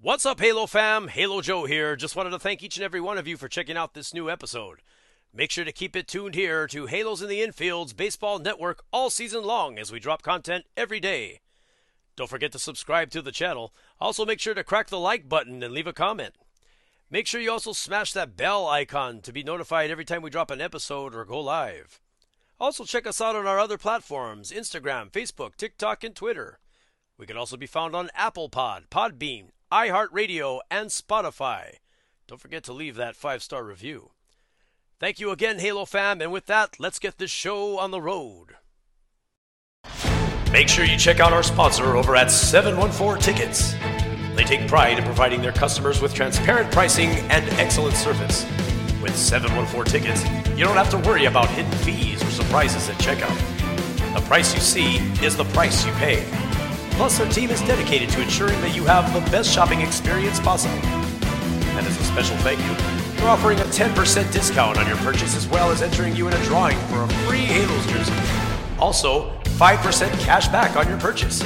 What's up, Halo fam? Halo Joe here. Just wanted to thank each and every one of you for checking out this new episode. Make sure to keep it tuned here to Halos in the Infield's Baseball Network all season long as we drop content every day. Don't forget to subscribe to the channel. Also, make sure to crack the like button and leave a comment. Make sure you also smash that bell icon to be notified every time we drop an episode or go live. Also, check us out on our other platforms Instagram, Facebook, TikTok, and Twitter. We can also be found on Apple Pod, Podbean, iHeartRadio, and Spotify. Don't forget to leave that five star review. Thank you again, Halo fam, and with that, let's get this show on the road. Make sure you check out our sponsor over at 714 Tickets. They take pride in providing their customers with transparent pricing and excellent service. With 714 Tickets, you don't have to worry about hidden fees or surprises at checkout. The price you see is the price you pay. Plus, our team is dedicated to ensuring that you have the best shopping experience possible. And as a special thank you, we're offering a 10% discount on your purchase as well as entering you in a drawing for a free Halos jersey. Also, 5% cash back on your purchase.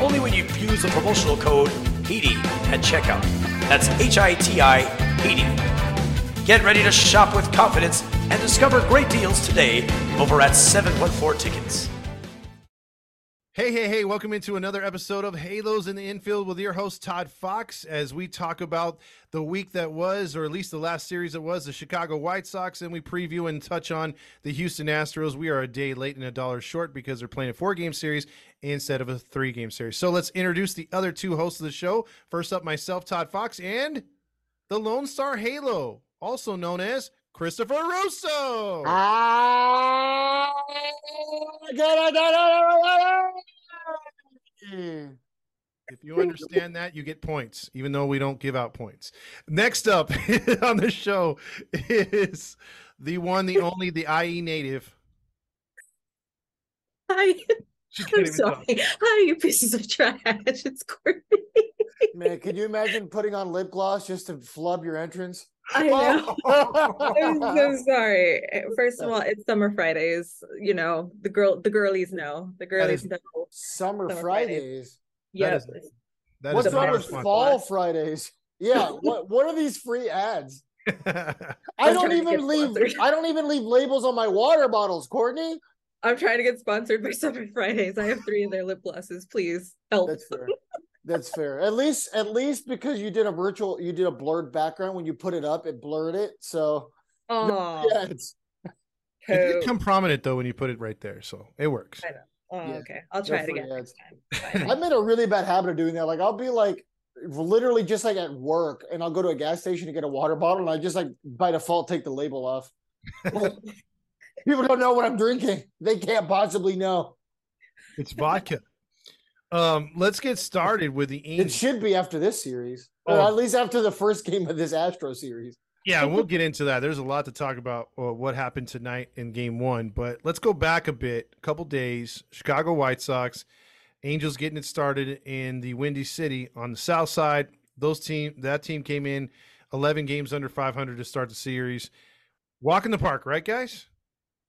Only when you use the promotional code HITI at checkout. That's H I T I 80. Get ready to shop with confidence and discover great deals today over at 714 Tickets. Hey, hey, hey, welcome into another episode of Halos in the Infield with your host, Todd Fox, as we talk about the week that was, or at least the last series that was, the Chicago White Sox, and we preview and touch on the Houston Astros. We are a day late and a dollar short because they're playing a four game series instead of a three game series. So let's introduce the other two hosts of the show. First up, myself, Todd Fox, and the Lone Star Halo, also known as Christopher Russo. Ah, If you understand that, you get points, even though we don't give out points. Next up on the show is the one, the only, the IE native. Hi. She can't I'm sorry. talk. Hi, you pieces of trash. It's Courtney. Man, can you imagine putting on lip gloss just to flub your entrance? I oh. know. I'm Oh. so sorry. First of all, it's summer Fridays. You know, the girl the girlies know. The girlies know. Summer Summer Fridays. Yeah. is- That What's is wrong with sponsor. fall Fridays? Yeah, what what are these free ads? I don't even leave sponsored. I don't even leave labels on my water bottles, Courtney. I'm trying to get sponsored by Summer Fridays. I have three of their lip glosses. Please help. That's fair. That's fair. At least at least because you did a virtual you did a blurred background when you put it up, it blurred it. So Oh, yeah, it's It did oh. become prominent though when you put it right there, so it works. I know. Oh, Yeah, okay. I'll no try it again ads. next time. Fine. I made a really bad habit of doing that. Like I'll be like literally just like at work and I'll go to a gas station to get a water bottle and I just like by default take the label off. People don't know what I'm drinking. They can't possibly know. It's vodka. Um, let's get started with the It should be after this series. Or Oh. at least after the first game of this Astro series. Yeah, we'll get into that. There's a lot to talk about uh, what happened tonight in game one, but let's go back a bit, a couple days. Chicago White Sox, Angels getting it started in the Windy City on the south side. Those team that team came in 11 games under 500 to start the series. Walk in the park, right, guys?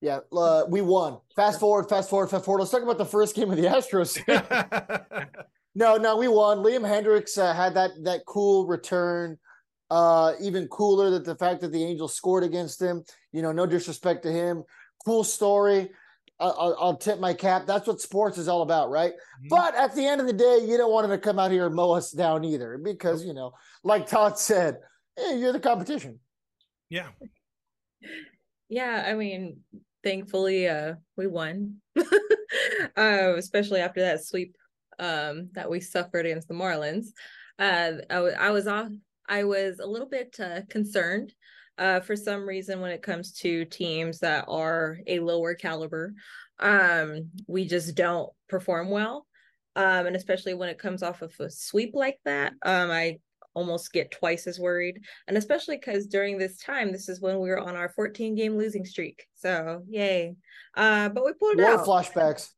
Yeah, uh, we won. Fast forward, fast forward, fast forward. Let's talk about the first game of the Astros. No, no, we won. Liam Hendriks uh, had that that cool return. Uh, even cooler that the fact that the Angels scored against him. You know, no disrespect to him. Cool story. I- I'll, I'll tip my cap. That's what sports is all about, right? But at the end of the day, you don't want him to come out here and mow us down either, because you know, like Todd said, eh, you're the competition. yeah. Yeah, I mean, thankfully, uh, we won. uh, especially after that sweep um that we suffered against the Marlins. Uh, I, was off. I was a little bit uh, concerned. Uh, for some reason, when it comes to teams that are a lower caliber, um, we just don't perform well. Um, and especially when it comes off of a sweep like that, um, I almost get twice as worried. And especially because during this time, this is when we were on our 14 game losing streak. So yay. Uh, but we pulled it More out. flashbacks.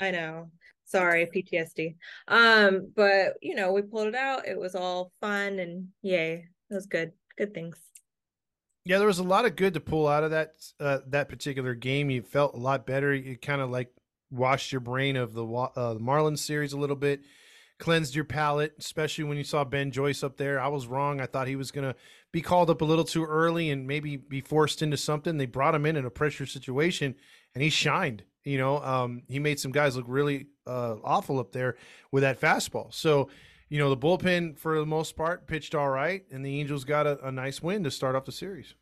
I know. Sorry, PTSD. Um, but you know, we pulled it out. It was all fun and yay. It was good. Good things. Yeah, there was a lot of good to pull out of that uh, that particular game. You felt a lot better. You kind of like washed your brain of the uh, the Marlins series a little bit, cleansed your palate, especially when you saw Ben Joyce up there. I was wrong. I thought he was going to be called up a little too early and maybe be forced into something. They brought him in in a pressure situation, and he shined. You know, um, he made some guys look really uh, awful up there with that fastball. So, you know, the bullpen for the most part pitched all right, and the Angels got a, a nice win to start off the series.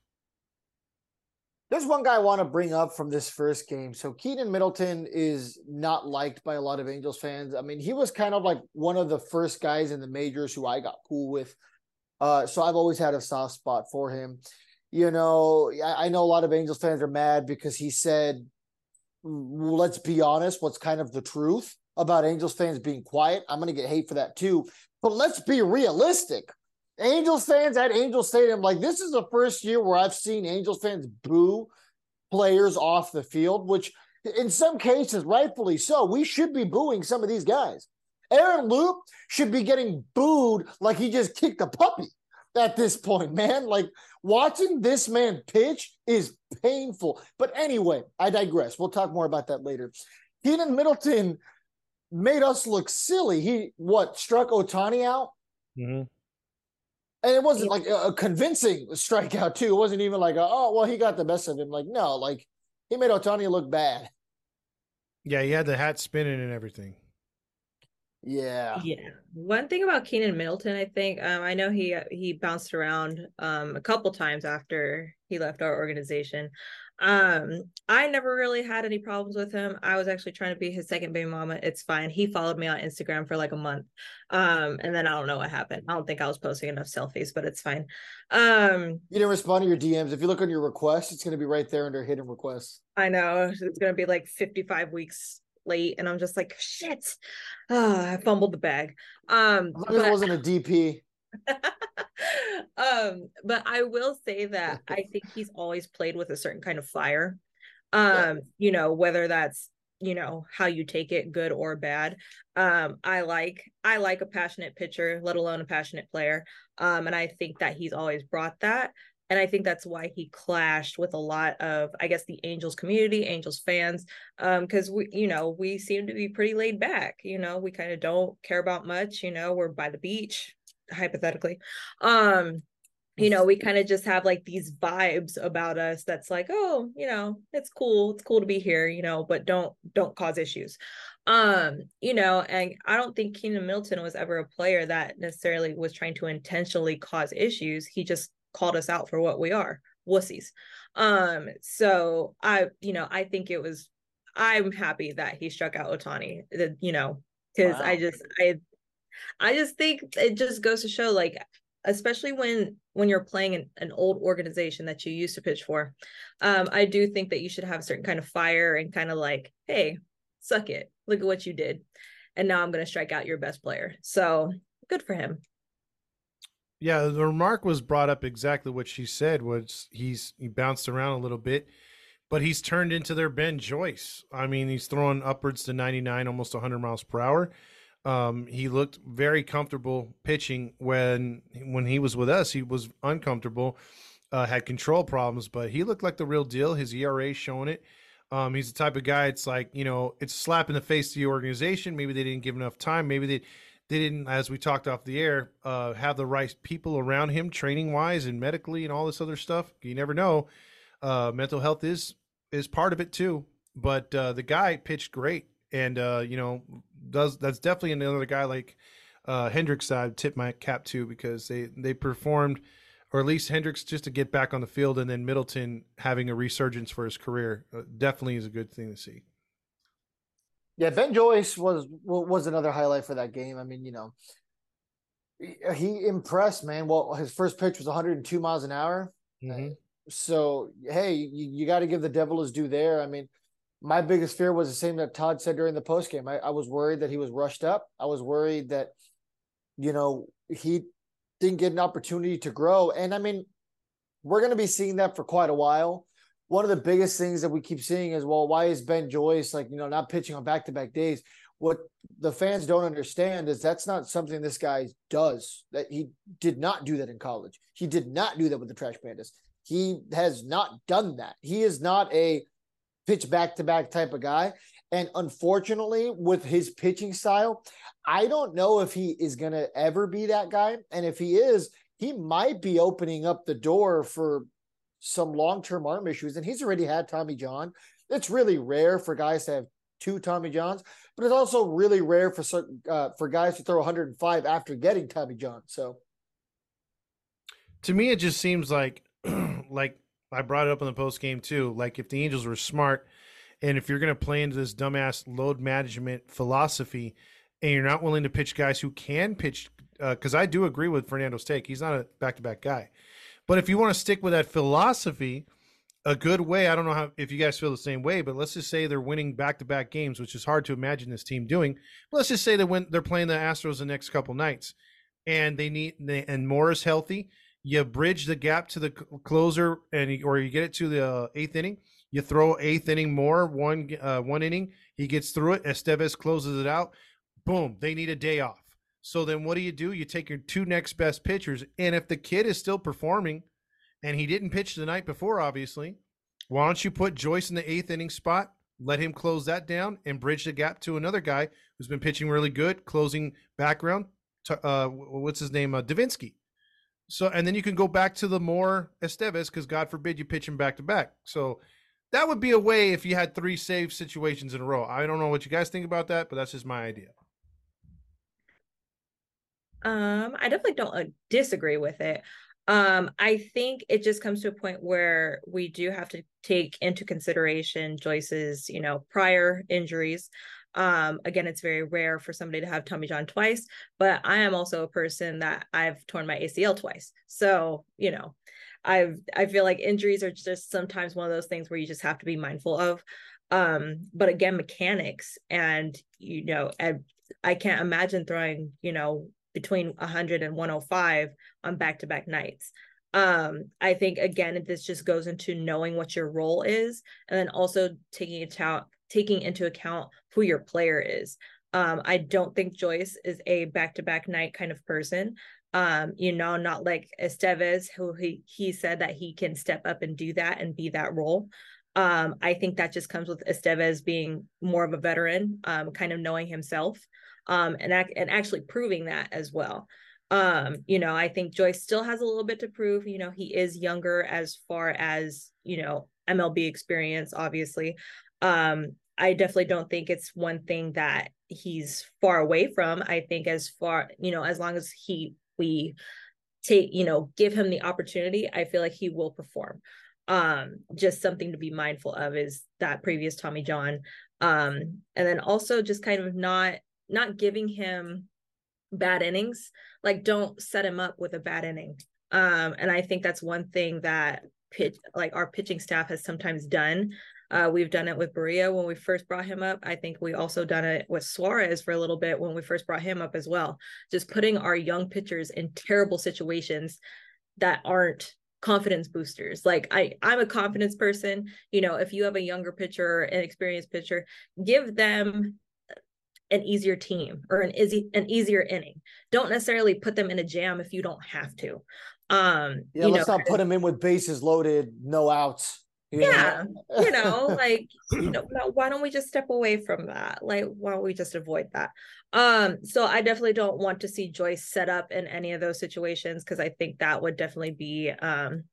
There's one guy I want to bring up from this first game. So Keynan Middleton is not liked by a lot of Angels fans. I mean, he was kind of like one of the first guys in the majors who I got cool with. Uh, so I've always had a soft spot for him. You know, I, I know a lot of Angels fans are mad because he said, let's be honest, what's kind of the truth about Angels fans being quiet. I'm going to get hate for that too. But let's be realistic. Angels fans at Angel Stadium, like this is the first year where I've seen Angels fans boo players off the field, which in some cases, rightfully so, we should be booing some of these guys. Aaron Loup should be getting booed like he just kicked a puppy at this point, man. Like watching this man pitch is painful. But anyway, I digress. We'll talk more about that later. Keynan Middleton made us look silly. He what struck Ohtani out? Mm-hmm. And it wasn't like a, convincing strikeout too. It wasn't even like, a, oh well, he got the best of him. Like no, like he made Ohtani look bad. Yeah, he had the hat spinning and everything. Yeah. Yeah. One thing about Keynan Middleton, I think, um, I know he he bounced around um a couple times after he left our organization. Um, I never really had any problems with him. I was actually trying to be his second baby mama. It's fine. He followed me on Instagram for like a month. Um, and then I don't know what happened. I don't think I was posting enough selfies, but it's fine. Um, you didn't respond to your DMs. If you look on your requests, it's going to be right there under hidden requests. I know it's going to be like 55 weeks late and I'm just like shit. Oh, I fumbled the bag. Um but, it wasn't a DP. um, but I will say that I think he's always played with a certain kind of fire. Um, yeah. you know, whether that's you know how you take it good or bad. Um i like i like a passionate pitcher let alone a passionate player. Um and i think that he's always brought that. And i think that's why he clashed with a lot of i guess the angels community angels fans um because we you know we seem to be pretty laid back you know we kind of don't care about much you know we're by the beach hypothetically um you know we kind of just have like these vibes about us that's like oh you know it's cool it's cool to be here you know but don't don't cause issues. Um you know and i don't think keynan middleton was ever a player that necessarily was trying to intentionally cause issues. He just called us out for what we are wussies. Um so i you know i think it was i'm happy that he struck out ohtani you know because wow. i just i I just think it just goes to show like especially when when you're playing an, an old organization that you used to pitch for um i do think that you should have a certain kind of fire and kind of like hey suck it. Look at what you did. And now i'm going to strike out your best player. So good for him. Yeah the remark was brought up exactly what she said was he's he bounced around a little bit but he's turned into their ben joyce. I mean he's throwing upwards to 99 almost 100 miles per hour um, he looked very comfortable pitching when when he was with us. He was uncomfortable, uh, had control problems, but he looked like the real deal. His ERA showing it. Um, he's the type of guy. It's like you know, it's slap in the face to the organization. Maybe they didn't give enough time. Maybe they they didn't, as we talked off the air, uh, have the right people around him, training wise and medically, and all this other stuff. You never know. Uh, mental health is is part of it too. But uh, the guy pitched great, and uh, you know, does that's definitely another guy like uh, Hendriks. I tip my cap to because they they performed, or at least Hendriks just to get back on the field, and then Middleton having a resurgence for his career uh, definitely is a good thing to see. Yeah, Ben Joyce was was another highlight for that game. I mean, you know, he impressed, man. Well, his first pitch was 102 miles an hour. Mm-hmm. So, hey, you, you got to give the devil his due there. I mean, my biggest fear was the same that Todd said during the post game. I, I was worried that he was rushed up. I was worried that, you know, he didn't get an opportunity to grow. And I mean, we're going to be seeing that for quite a while. One of the biggest things that we keep seeing is, well, why is Ben Joyce like, you know, not pitching on back to back days? What the fans don't understand is that's not something this guy does. That he did not do that in college. He did not do that with the Trash Pandas. He has not done that. He is not a pitch back to back type of guy. And unfortunately, with his pitching style, I don't know if he is going to ever be that guy. And if he is, he might be opening up the door for some long term arm issues. And he's already had Tommy John. It's really rare for guys to have two Tommy Johns, but it's also really rare for certain uh, for guys to throw 105 after getting Tommy John. So, to me, it just seems like like I brought it up in the post game too. Like if the Angels were smart, and if you're going to play into this dumbass load management philosophy, and you're not willing to pitch guys who can pitch, because uh, I do agree with Fernando's take. He's not a back to back guy, but if you want to stick with that philosophy, a good way. I don't know how if you guys feel the same way, but let's just say they're winning back to back games, which is hard to imagine this team doing. But let's just say they win. They're playing the Astros the next couple nights, and they need and Moore is healthy you bridge the gap to the closer and or you get it to the uh, eighth inning you throw eighth inning Moore one uh, one inning he gets through it estevez closes it out boom they need a day off. So then what do you do? You take your two next best pitchers and if the kid is still performing and he didn't pitch the night before obviously why don't you put joyce in the eighth inning spot let him close that down and bridge the gap to another guy who's been pitching really good closing background uh, what's his name uh, Devenski so, and then you can go back to the Moore Estevez because God forbid you pitch him back to back. So, that would be a way if you had three save situations in a row. I don't know what you guys think about that, but that's just my idea. Um, I definitely don't uh, disagree with it. Um, I think it just comes to a point where we do have to take into consideration Joyce's, you know, prior injuries. Um, again, it's very rare for somebody to have Tommy John twice, but I am also a person that I've torn my ACL twice. So, you know, I've I feel like injuries are just sometimes one of those things where you just have to be mindful of. Um, but again, mechanics and you know, I, I can't imagine throwing, you know, between 100 and 105 on back-to-back nights um i think again this just goes into knowing what your role is and then also taking account taking into account who your player is. Um, I don't think Joyce is a back to back night kind of person. Um, you know, not like Estevez, who he he said that he can step up and do that and be that role. Um, I think that just comes with Estevez being more of a veteran, um, kind of knowing himself, um, and ac- and actually proving that as well. Um, you know, I think Joyce still has a little bit to prove. You know, he is younger as far as you know MLB experience, obviously. Um, I definitely don't think it's one thing that he's far away from. I think as far, you know, as long as he we take, you know, give him the opportunity, I feel like he will perform. Um, just something to be mindful of is that previous Tommy John. Um, and then also just kind of not not giving him bad innings. Like don't set him up with a bad inning. Um, and I think that's one thing that pitch like our pitching staff has sometimes done uh, we've done it with Barria when we first brought him up. I think we also done it with Suarez for a little bit when we first brought him up as well. Just putting our young pitchers in terrible situations that aren't confidence boosters. Like I, I'm a confidence person. You know, if you have a younger pitcher, an experienced pitcher, give them an easier team or an easy an easier inning. Don't necessarily put them in a jam if you don't have to. Um, yeah, let's know, not put them in with bases loaded, no outs yeah you know like you know why don't we just step away from that? Like why don't we just avoid that? Um so i definitely don't want to see joyce set up in any of those situations because i think that would definitely be um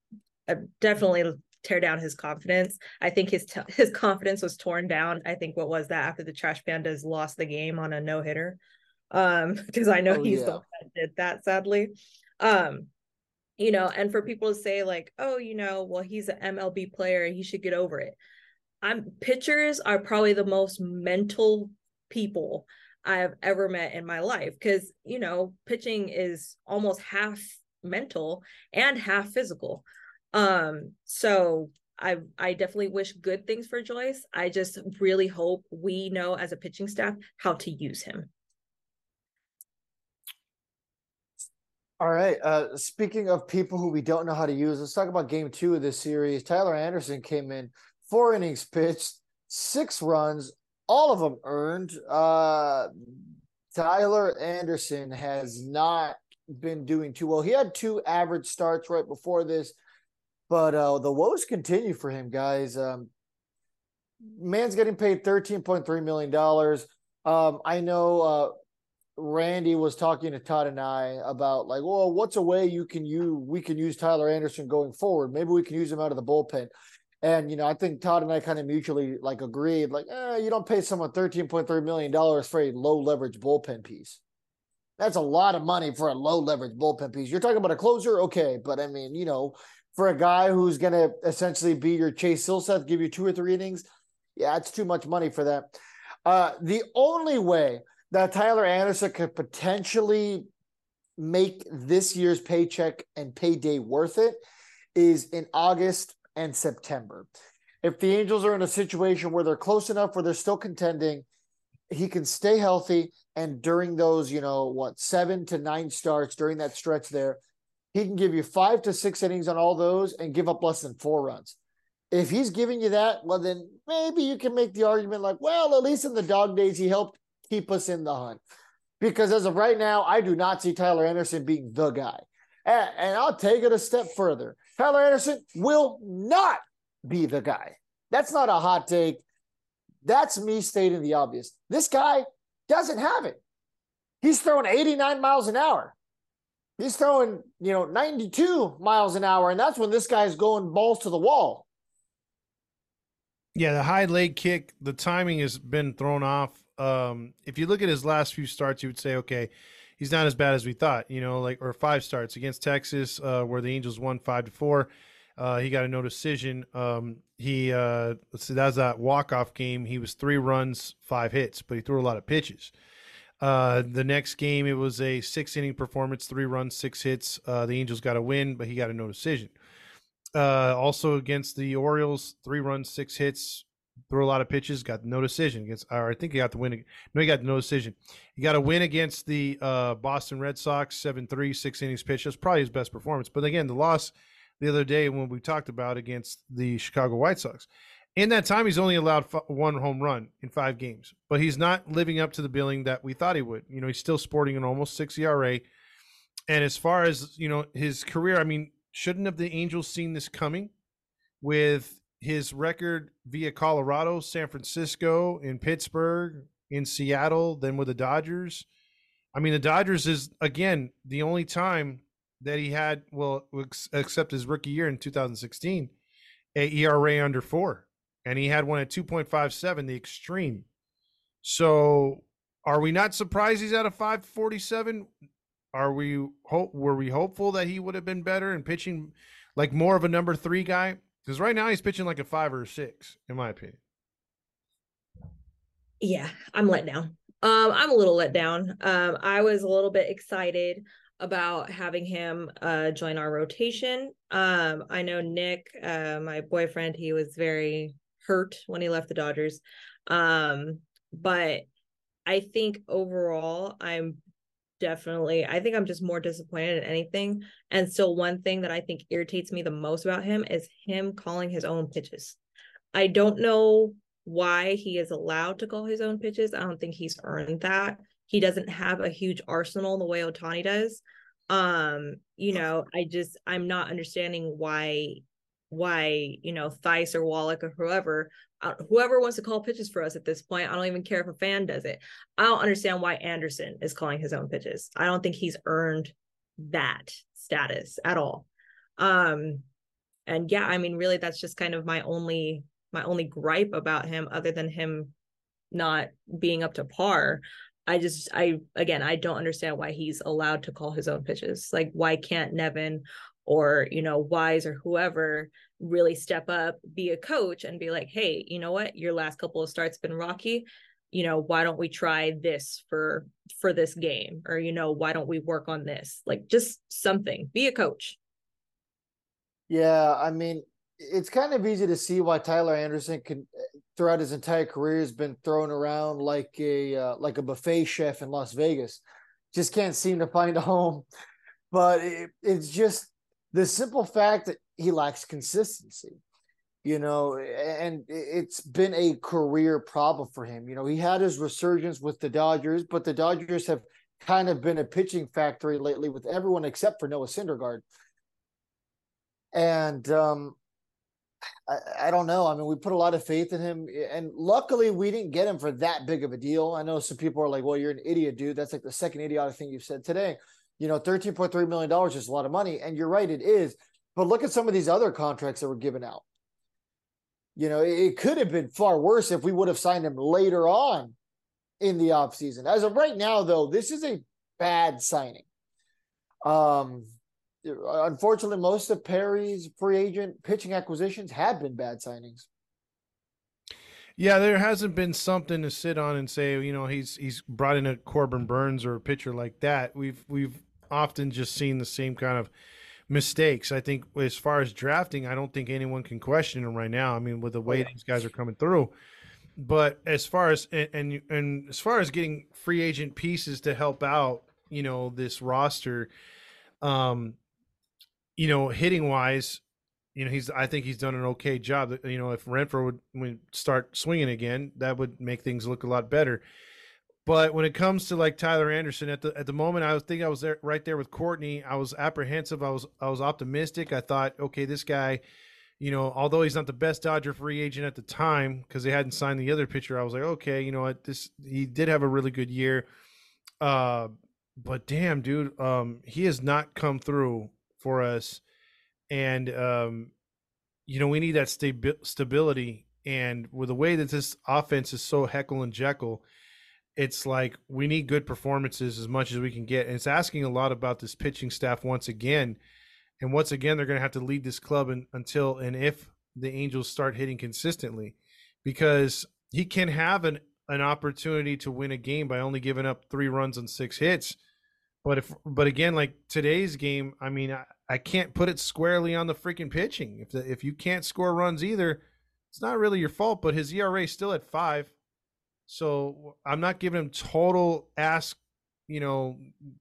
definitely tear down his confidence. I think his t- his confidence was torn down i think what was that after the trash pandas lost the game on a no-hitter. Um because i know oh, he's yeah. the one that did that sadly. Um you know, and for people to say like, oh, you know, well, he's an MLB player, he should get over it. I'm pitchers are probably the most mental people I've ever met in my life because you know, pitching is almost half mental and half physical. Um, so I I definitely wish good things for Joyce. I just really hope we know as a pitching staff how to use him. All right. Uh, speaking of people who we don't know how to use, let's talk about game two of this series. Tyler Anderson came in, four innings pitched, six runs, all of them earned. Uh, Tyler Anderson has not been doing too well. He had two average starts right before this, but uh, the woes continue for him, guys. Um, man's getting paid $13.3 million. Um, I know uh, Randy was talking to Todd and I about like, well, what's a way you can use we can use Tyler Anderson going forward? Maybe we can use him out of the bullpen. And you know, I think Todd and I kind of mutually like agreed, like, eh, you don't pay someone thirteen point three million dollars for a low leverage bullpen piece. That's a lot of money for a low leverage bullpen piece. You're talking about a closer, okay, but I mean, you know, for a guy who's going to essentially be your Chase Silseth, give you two or three innings, yeah, it's too much money for that. Uh, the only way that Tyler Anderson could potentially make this year's paycheck and payday worth it is in August and September. If the Angels are in a situation where they're close enough where they're still contending, he can stay healthy. And during those, you know, what, seven to nine starts during that stretch there, he can give you five to six innings on all those and give up less than four runs. If he's giving you that, well, then maybe you can make the argument like, well, at least in the dog days, he helped keep us in the hunt. Because as of right now, I do not see Tyler Anderson being the guy. And, and I'll take it a step further. Tyler Anderson will not be the guy. That's not a hot take. That's me stating the obvious. This guy doesn't have it. He's throwing 89 miles an hour. He's throwing, you know, 92 miles an hour. And that's when this guy's going balls to the wall. Yeah, the high leg kick, the timing has been thrown off um, if you look at his last few starts, you would say, okay, he's not as bad as we thought. You know, like or five starts against Texas, uh, where the Angels won five to four. Uh, he got a no decision. Um, he uh, let's see, that was that walk off game. He was three runs, five hits, but he threw a lot of pitches. Uh, the next game, it was a six inning performance, three runs, six hits. Uh, the Angels got a win, but he got a no decision. Uh, also against the Orioles, three runs, six hits, threw a lot of pitches, got no decision against. Or I think he got the win. No, he got no decision. He got a win against the uh, Boston Red Sox, 7-3, six innings pitch. That's probably his best performance. But again, the loss the other day when we talked about against the Chicago White Sox. In that time, he's only allowed one home run in five games, but he's not living up to the billing that we thought he would. You know, he's still sporting an almost six ERA. And as far as you know, his career, I mean, shouldn't have the Angels seen this coming with his record via Colorado, San Francisco, in Pittsburgh, in Seattle, then with the Dodgers. I mean, the Dodgers is again the only time that he had, well, except his rookie year in 2016, a ERA under four, and he had one at 2.57, the extreme. So, are we not surprised he's at a 547? Are we hope were we hopeful that he would have been better and pitching like more of a number three guy? Because right now he's pitching like a five or a six, in my opinion. Yeah, I'm let down. Um, I'm a little let down. Um, I was a little bit excited about having him uh join our rotation. Um, I know Nick, uh, my boyfriend, he was very hurt when he left the Dodgers. Um, but I think overall, I'm definitely i think i'm just more disappointed in anything. And still one thing that i think irritates me the most about him is him calling his own pitches. I don't know why he is allowed to call his own pitches. I don't think he's earned that. He doesn't have a huge arsenal the way Ohtani does. Um you know i just i'm not understanding why why you know Thaiss or Wallach or whoever whoever wants to call pitches for us at this point. I don't even care if a fan does it. I don't understand why Anderson is calling his own pitches. I don't think he's earned that status at all. Um, and yeah, I mean, really, that's just kind of my only my only gripe about him, other than him not being up to par. I just I again I don't understand why he's allowed to call his own pitches. Like why can't Nevin or you know Wise or whoever really step up be a coach and be like hey you know what? Your last couple of starts been rocky. You know why don't we try this for for this game? Or you know why don't we work on this? Like just something. Be a coach. Yeah i mean it's kind of easy to see why tyler anderson can throughout his entire career has been thrown around like a uh, like a buffet chef in las vegas. Just can't seem to find a home. But it, it's just the simple fact that he lacks consistency. You know, and it's been a career problem for him. You know, he had his resurgence with the Dodgers, but the Dodgers have kind of been a pitching factory lately with everyone except for Noah Syndergaard. And um, I, I, don't know. I mean, we put a lot of faith in him, and luckily we didn't get him for that big of a deal. I know some people are like, "Well, you're an idiot, dude." That's like the second idiotic thing you've said today. You know, thirteen point three million dollars is a lot of money, and you're right, it is. But look at some of these other contracts that were given out. You know, it, it could have been far worse if we would have signed him later on in the offseason. As of right now, though, this is a bad signing. Um, unfortunately, most of Perry's free agent pitching acquisitions have been bad signings. Yeah, there hasn't been something to sit on and say, you know, he's he's brought in a Corbin Burnes or a pitcher like that. We've we've often just seen the same kind of mistakes. I think as far as drafting, I don't think anyone can question him right now. I mean, with the way oh, yeah. these guys are coming through. But as far as and, and and as far as getting free agent pieces to help out, you know, this roster, um, you know, hitting wise, you know, he's I think he's done an okay job. You know, if Renfroe would, would start swinging again, that would make things look a lot better. But when it comes to like Tyler Anderson, at the at the moment, I was think I was there right there with Courtney. I was apprehensive. I was I was optimistic. I thought, okay, this guy, you know, although he's not the best Dodger free agent at the time because they hadn't signed the other pitcher, I was like, okay, you know what, this he did have a really good year. Uh, but damn, dude, um, he has not come through for us, and um, you know we need that stabi- stability. And with the way that this offense is so heckle and jekyll, it's like we need good performances as much as we can get. And it's asking a lot about this pitching staff once again. And once again, they're going to have to lead this club in, until and if the Angels start hitting consistently, because he can have an an opportunity to win a game by only giving up three runs on six hits but if but again, like today's game, I mean, I, I can't put it squarely on the freaking pitching. If the, if you can't score runs either, it's not really your fault. But his ERA is still at five, so I'm not giving him total ask, you know,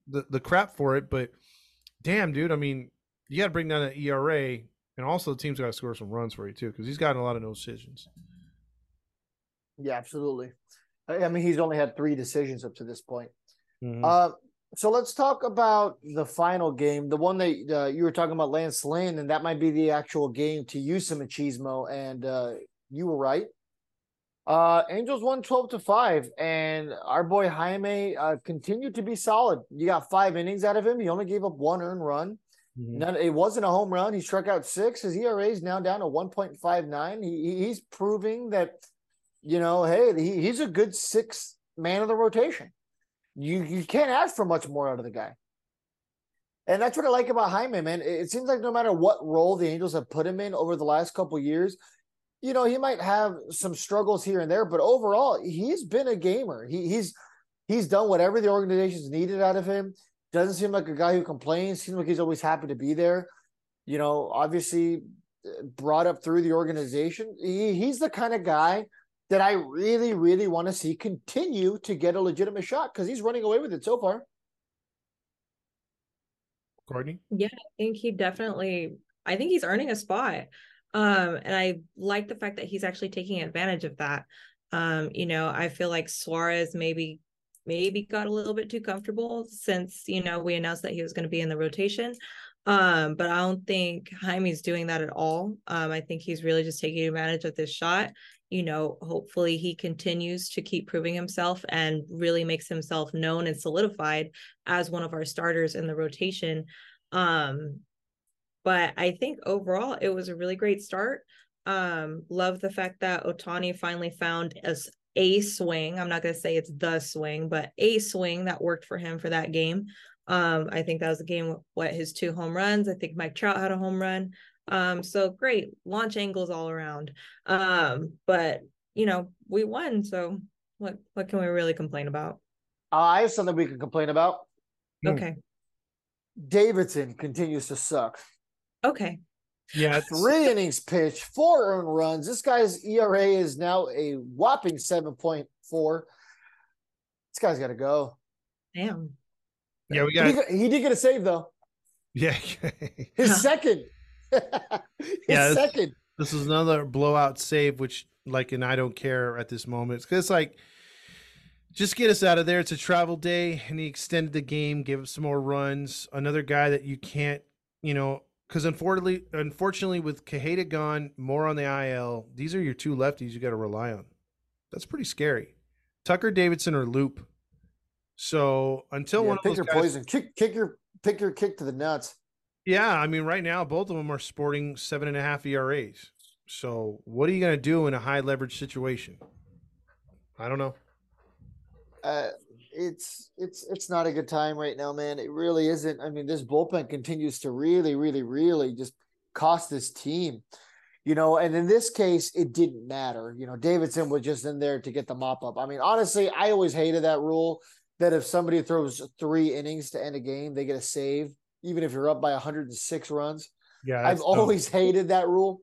the the crap for it. But damn, dude, I mean, you got to bring down that ERA, and also the team's got to score some runs for you too, because he's gotten a lot of no decisions. Yeah, absolutely. I mean, he's only had three decisions up to this point. Mm-hmm. Uh, so let's talk about the final game, the one that uh, you were talking about, Lance Lynn, and that might be the actual game to use some machismo, and uh, you were right. Uh, Angels won 12 to 5, and our boy Jaime uh, continued to be solid. You got five innings out of him. He only gave up one earned run. Mm-hmm. None, it wasn't a home run. He struck out six. His ERA is now down to 1.59. He, he's proving that, you know, hey, he, he's a good sixth man of the rotation. You you can't ask for much more out of the guy. And that's what I like about Jaime, man. It seems like no matter what role the Angels have put him in over the last couple years, you know, he might have some struggles here and there, but overall, he's been a gamer. He, he's he's done whatever the organization's needed out of him. Doesn't seem like a guy who complains. Seems like he's always happy to be there. You know, obviously uh, brought up through the organization. He, he's the kind of guy that I really, really want to see continue to get a legitimate shot because he's running away with it so far. Courtney? Yeah, I think he definitely I think he's earning a spot. Um, and I like the fact that he's actually taking advantage of that. Um, you know, I feel like Suarez maybe maybe got a little bit too comfortable since, you know, we announced that he was going to be in the rotation. Um, but I don't think Jaime's doing that at all. Um, I think he's really just taking advantage of this shot you know, hopefully he continues to keep proving himself and really makes himself known and solidified as one of our starters in the rotation. Um, but I think overall it was a really great start. Um, love the fact that Ohtani finally found as a swing. I'm not going to say it's the swing, but a swing that worked for him for that game. Um, I think that was the game what his two home runs. I think Mike Trout had a home run. Um, so great launch angles all around. Um, but you know, we won. So what what can we really complain about? Uh, I have something we can complain about. Okay. Davidson continues to suck. Okay. Yeah, three innings pitched, four earned runs. This guy's ERA is now a whopping seven point four. This guy's got to go. Damn. Yeah, we got. He, he, did get a save though. Yeah. His second. His Yeah, this- second. This is another blowout save, which like, and I don't care at this moment. It's because like, just get us out of there. It's a travel day, and he extended the game, gave us some more runs. Another guy that you can't, you know, because unfortunately, unfortunately, with Quijada gone, Moore on the IL. These are your two lefties you got to rely on. That's pretty scary. Tucker Davidson or Loup. So until Yeah, one of pick those your guys, poison. Kick, kick your, pick your kick to the nuts. Yeah, I mean, right now both of them are sporting seven and a half ERAs. So what are you going to do in a high leverage situation? I don't know. Uh, it's it's it's not a good time right now, man. It really isn't. I mean, this bullpen continues to really, really, really just cost this team. You know, and in this case, it didn't matter. You know, Davidson was just in there to get the mop up. I mean, honestly, I always hated that rule that if somebody throws three innings to end a game, they get a save, even if you're up by 106 runs. Yeah, I've always hated that rule,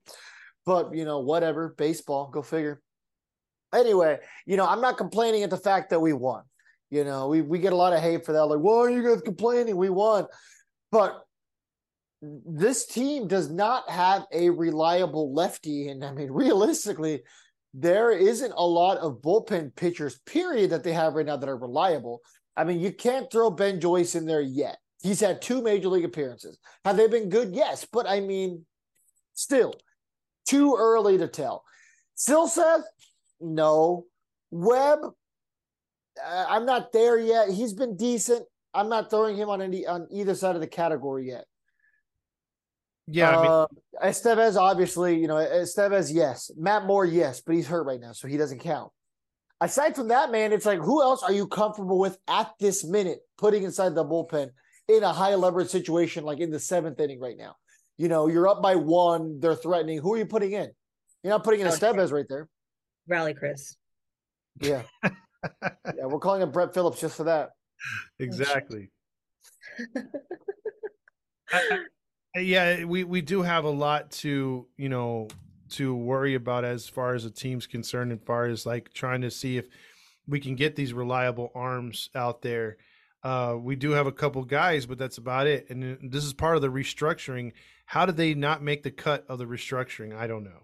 but you know, whatever. Baseball, go figure. Anyway, you know, I'm not complaining at the fact that we won. You know, we we get a lot of hate for that. Like, are you guys complaining? We won, but this team does not have a reliable lefty, and I mean, realistically, there isn't a lot of bullpen pitchers, period, that they have right now that are reliable. I mean, you can't throw Ben Joyce in there yet. He's had two major league appearances. Have they been good? Yes, but I mean, still too early to tell. Still says no. Webb, uh, I'm not there yet. He's been decent. I'm not throwing him on any on either side of the category yet. Yeah, I mean, Uh, Estevez, obviously, you know, Estevez, yes. Matt Moore, yes, but he's hurt right now, so he doesn't count. Aside from that, man, it's like who else are you comfortable with at this minute putting inside the bullpen in a high leverage situation like in the seventh inning right now? You know, you're up by one, they're threatening. Who are you putting in? You're not putting in Okay. Estevez right there. Rally Chris. Yeah. yeah, we're calling him Brett Phillips just for that. exactly. I- I- yeah, we we do have a lot to you know to worry about as far as the team's concerned, as far as like trying to see if we can get these reliable arms out there. Uh, we do have a couple guys, but that's about it. And this is part of the restructuring. How did they not make the cut of the restructuring? I don't know.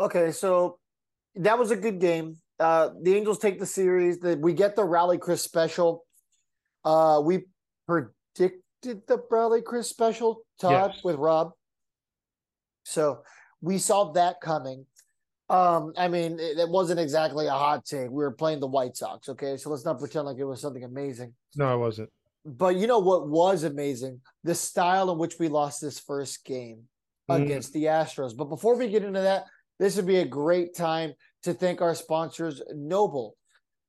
Okay, so that was a good game. Uh, the Angels take the series. The, we get the Rally Chris special. Uh, we predicted the Rally Chris special, Todd, Yes. with Rob. So we saw that coming. Um, I mean, it, it wasn't exactly a hot take. We were playing the White Sox, okay? So let's not pretend like it was something amazing. No, I wasn't. But you know what was amazing? The style in which we lost this first game Mm. against the Astros. But before we get into that, this would be a great time to thank our sponsors, Noble.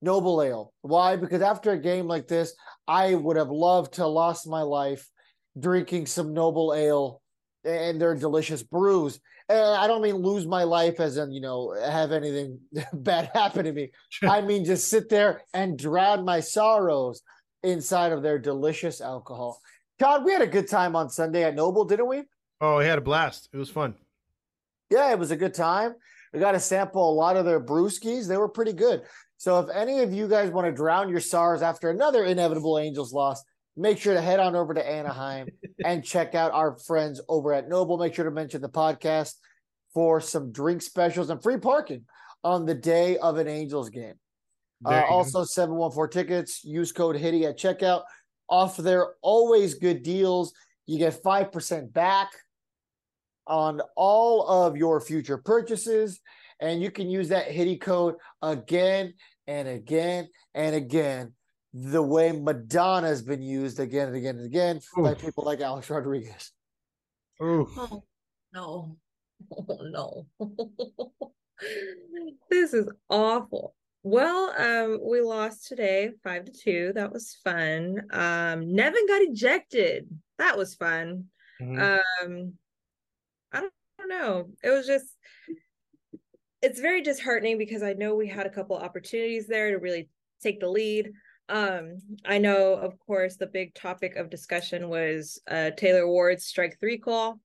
Noble Ale. Why? Because after a game like this, I would have loved to lost my life drinking some Noble Ale and their delicious brews. And I don't mean lose my life as in, you know, have anything bad happen to me. I mean just sit there and drown my sorrows inside of their delicious alcohol. Todd, we had a good time on Sunday at Noble, didn't we? Oh, we had a blast. It was fun. Yeah, it was a good time. We got to sample a lot of their brewskis. They were pretty good. So if any of you guys want to drown your sorrows after another inevitable Angels loss, make sure to head on over to Anaheim and check out our friends over at Noble. Make sure to mention the podcast for some drink specials and free parking on the day of an Angels game. Uh, also, 714 tickets. Use code HITI at checkout. Off their always good deals. You get 5% back on all of your future purchases. And you can use that HITI code again and again and again, the way Madonna has been used again and again and again by people like Alex Rodriguez. Ooh. Oh no. Oh no. this is awful. Well, um, we lost today five to two. That was fun. Um, Nevin got ejected. That was fun. Mhm. Um, I don't, know. It was just it's very disheartening because I know we had a couple opportunities there to really take the lead. Um, I know, of course, the big topic of discussion was uh, Taylor Ward's strike three call.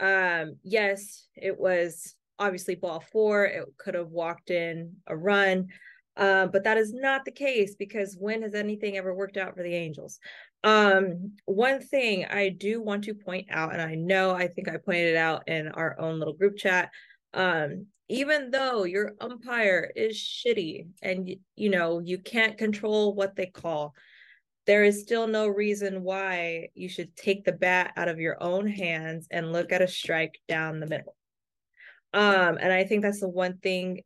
Um, yes, it was obviously ball four. It could have walked in a run, uh, but that is not the case because when has anything ever worked out for the Angels? Um, one thing I do want to point out, and I know I think I pointed it out in our own little group chat, um, even though your umpire is shitty and you know you can't control what they call, there is still no reason why you should take the bat out of your own hands and look at a strike down the middle. Um, and I think that's the one thing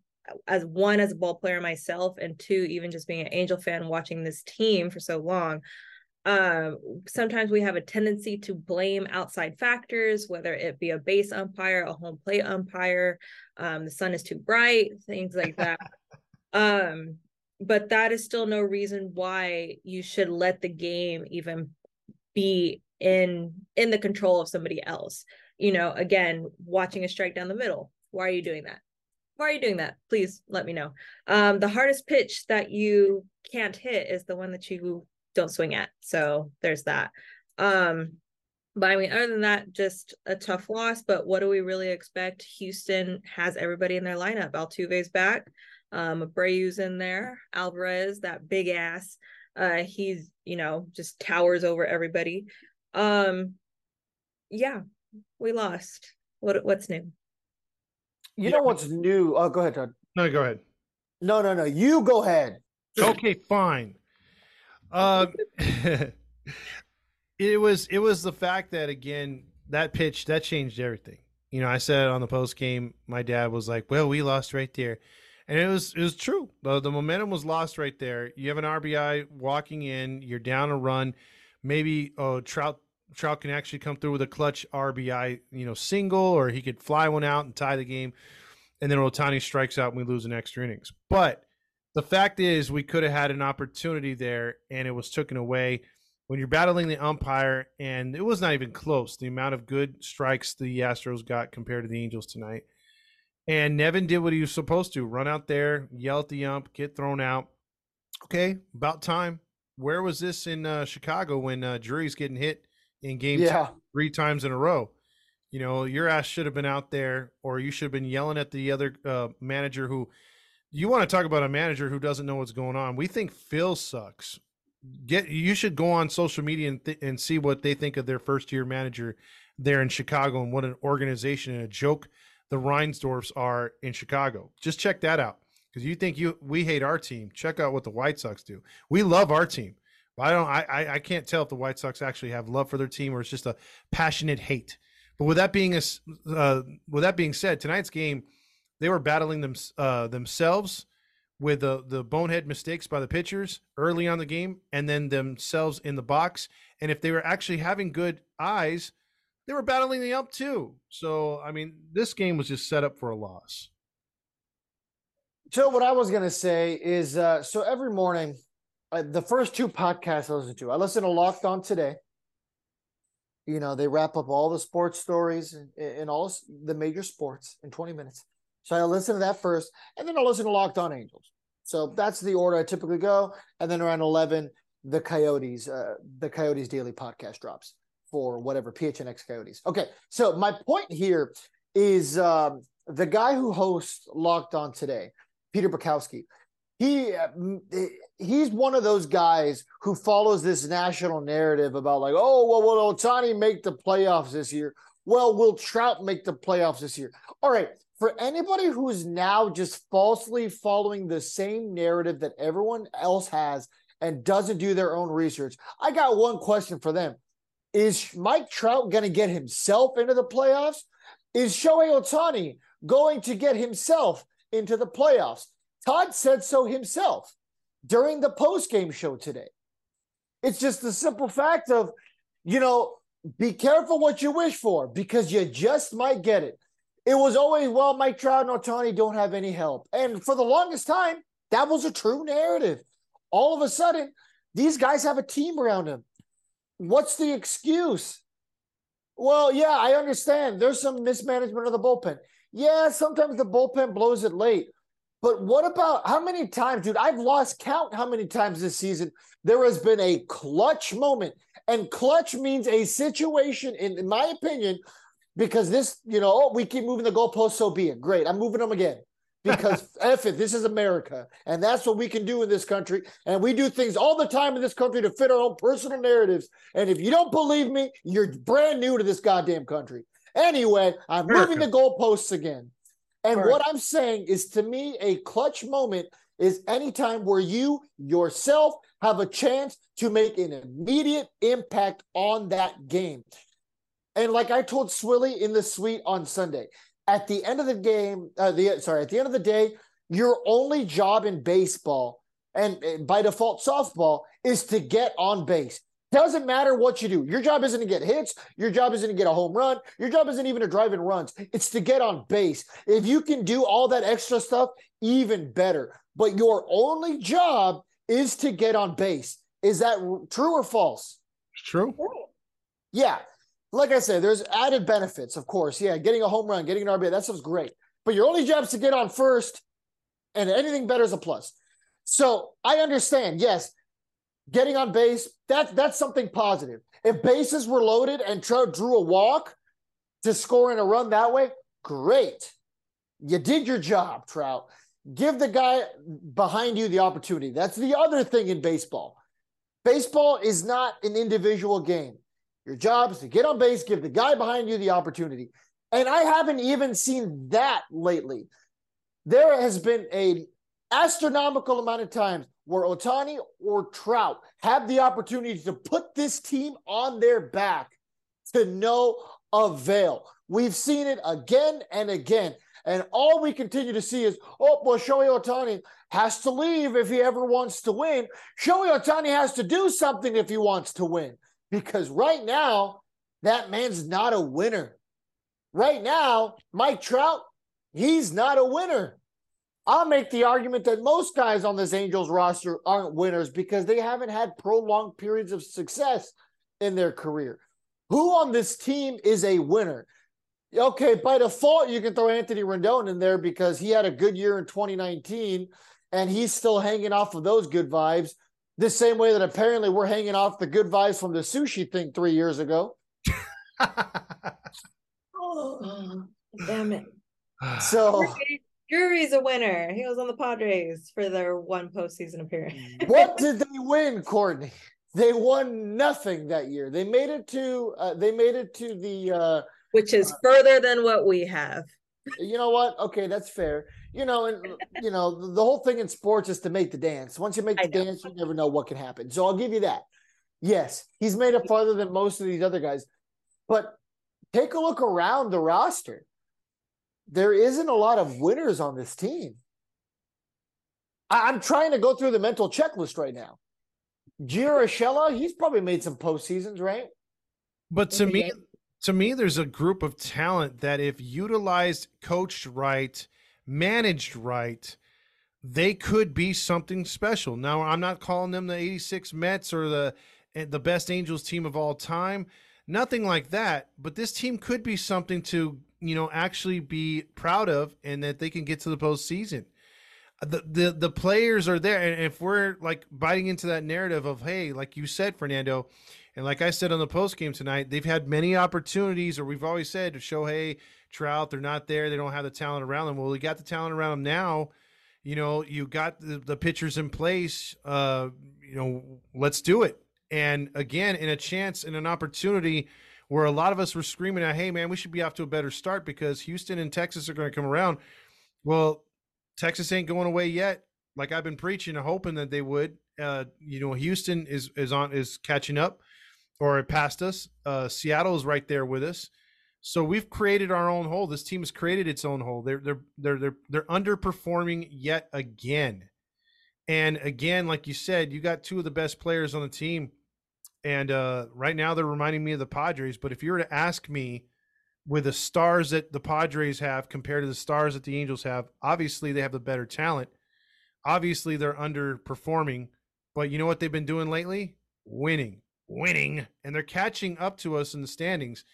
as one as a ball player myself and two even just being an angel fan watching this team for so long um sometimes we have a tendency to blame outside factors whether it be a base umpire a home plate umpire um the sun is too bright things like that. Um but that is still no reason why you should let the game even be in in the control of somebody else. You know again watching a strike down the middle why are you doing that? Why are you doing that? Please let me know. Um the hardest pitch that you can't hit is the one that you don't swing at. So there's that. Um, but I mean, other than that, just a tough loss. But what do we really expect? Houston has everybody in their lineup. Altuve's back. Um, Abreu's in there. Alvarez, that big ass. Uh, he's you know just towers over everybody. Um, yeah, we lost. What what's new? You know what's new? Oh, go ahead, Todd. No, go ahead. No, no, no. You go ahead. Okay, fine. Um, it was it was the fact that again that pitch that changed everything. You know, I said on the post game, my dad was like, "Well, we lost right there," and it was it was true. The the momentum was lost right there. You have an RBI walking in, you're down a run, maybe oh Trout Trout can actually come through with a clutch RBI, you know, single, or he could fly one out and tie the game, and then Ohtani strikes out and we lose an extra innings. But the fact is, we could have had an opportunity there, and it was taken away. When you're battling the umpire, and it was not even close, the amount of good strikes the Astros got compared to the Angels tonight. And Nevin did what he was supposed to run out there, yell at the ump, get thrown out. Okay, about time. Where was this in uh, Chicago when uh, Drury's getting hit in game yeah. three times in a row? You know, your ass should have been out there, or you should have been yelling at the other uh, manager who you want to talk about a manager who doesn't know what's going on. We think Phil sucks. Get you should go on social media and, th- and see what they think of their first year manager there in Chicago and what an organization and a joke the Reinsdorfs are in Chicago. Just check that out because you think you we hate our team. Check out what the White Sox do. We love our team. I don't. I I can't tell if the White Sox actually have love for their team or it's just a passionate hate. But with that being a, uh, with that being said, tonight's game they were battling them uh, themselves with the the bonehead mistakes by the pitchers early on the game, and then themselves in the box. And if they were actually having good eyes, they were battling the ump too. So I mean, this game was just set up for a loss. So what I was gonna say is, uh, so every morning, uh, the first two podcasts I listen to, I listen to Locked On today. You know, they wrap up all the sports stories and, and all the major sports in 20 minutes. So I listen to that first, and then I'll listen to Locked On Angels. So that's the order I typically go. And then around 11, the Coyotes, uh, the Coyotes Daily Podcast drops for whatever PHNX Coyotes. Okay, so my point here is um, the guy who hosts Locked On today, Peter Bukowski. He he's one of those guys who follows this national narrative about like, oh well, will Ohtani make the playoffs this year? Well, will Trout make the playoffs this year? All right, for anybody who's now just falsely following the same narrative that everyone else has and doesn't do their own research, I got one question for them. Is Mike Trout going to get himself into the playoffs? Is Shohei Ohtani going to get himself into the playoffs? Todd said so himself during the post-game show today. It's just the simple fact of, you know, be careful what you wish for because you just might get it it was always, well, Mike Trout and Ohtani don't have any help. And for the longest time, that was a true narrative. All of a sudden, these guys have a team around them. What's the excuse? Well, yeah, I understand. There's some mismanagement of the bullpen. Yeah, sometimes the bullpen blows it late. But what about how many times, dude? I've lost count how many times this season there has been a clutch moment. And clutch means a situation, in, in my opinion, because this, you know, oh, we keep moving the goalposts, so be it. Great. I'm moving them again. because F it, this is America. And that's what we can do in this country. And we do things all the time in this country to fit our own personal narratives. And if you don't believe me, you're brand new to this goddamn country. Anyway, I'm moving the goalposts again. And what I'm saying is to me, a clutch moment is anytime where you yourself have a chance to make an immediate impact on that game. And like I told Swilly in the suite on Sunday, at the end of the game, uh, the sorry, at the end of the day, your only job in baseball and by default softball is to get on base. Doesn't matter what you do. Your job isn't to get hits. Your job isn't to get a home run. Your job isn't even to drive in runs. It's to get on base. If you can do all that extra stuff, even better. But your only job is to get on base. Is that true or false? It's True. Yeah. Like I said, there's added benefits, of course. Yeah, getting a home run, getting an RBI, that stuff's great. But your only job is to get on first, and anything better is a plus. So I understand. Yes, getting on base, that, that's something positive. If bases were loaded and Trout drew a walk to score in a run that way, great. You did your job, Trout. Give the guy behind you the opportunity. That's the other thing in baseball. Baseball is not an individual game. Your job is to get on base, give the guy behind you the opportunity. And I haven't even seen that lately. There has been a astronomical amount of times where Ohtani or Trout have the opportunity to put this team on their back to no avail. We've seen it again and again. And all we continue to see is, oh, well, Shohei Ohtani has to leave if he ever wants to win. Shohei Ohtani has to do something if he wants to win. Because right now, that man's not a winner. Right now, Mike Trout, he's not a winner. I'll make the argument that most guys on this Angels roster aren't winners because they haven't had prolonged periods of success in their career. Who on this team is a winner? Okay, by default, you can throw Anthony Rendon in there because he had a good year in 2019 and he's still hanging off of those good vibes. The same way that apparently we're hanging off the good vibes from the sushi thing three years ago. oh, damn it. So Drury's a winner. He was on the Padres for their one postseason appearance. what did they win, Courtney? They won nothing that year. They made it to uh, they made it to the uh, which is uh, further than what we have. You know what? Okay, that's fair. You know, and uh, you know, the whole thing in sports is to make the dance. Once you make the dance, you never know what can happen. So I'll give you that. Yes, he's made it farther than most of these other guys. But take a look around the roster there isn't a lot of winners on this team. I, am trying to go through the mental checklist right now. Gio Urshela, he's probably made some postseasons, right? But to me, to me, there's a group of talent that, if utilized, coached right, managed right, they could be something special. Now, I'm not calling them the '86 Mets or the eh, the best Angels team of all time, nothing like that. But this team could be something to you know actually be proud of and that they can get to the postseason. Uh, the, the the players are there and if we're like biting into that narrative of hey like you said fernando and like i said on the post game tonight they've had many opportunities or we've always said to show hey trout they're not there they don't have the talent around them well we got the talent around them now you know you got the, the pitchers in place uh you know let's do it and again in a chance and an opportunity where a lot of us were screaming at, hey, man, we should be off to a better start because Houston and Texas are going to come around. Well, Texas ain't going away yet. Like I've been preaching and hoping that they would. Uh, you know, Houston is is on is catching up or past us. Uh, Seattle is right there with us. So we've created our own hole. This team has created its own hole. They're they're they're they're they're underperforming yet again. And again, like you said, you got two of the best players on the team and uh, right now they're reminding me of the Padres. But if you were to ask me, with the stars that the Padres have compared to the stars that the Angels have, obviously they have the better talent. Obviously they're underperforming, but you know what they've been doing lately? Winning, winning, and they're catching up to us in the standings.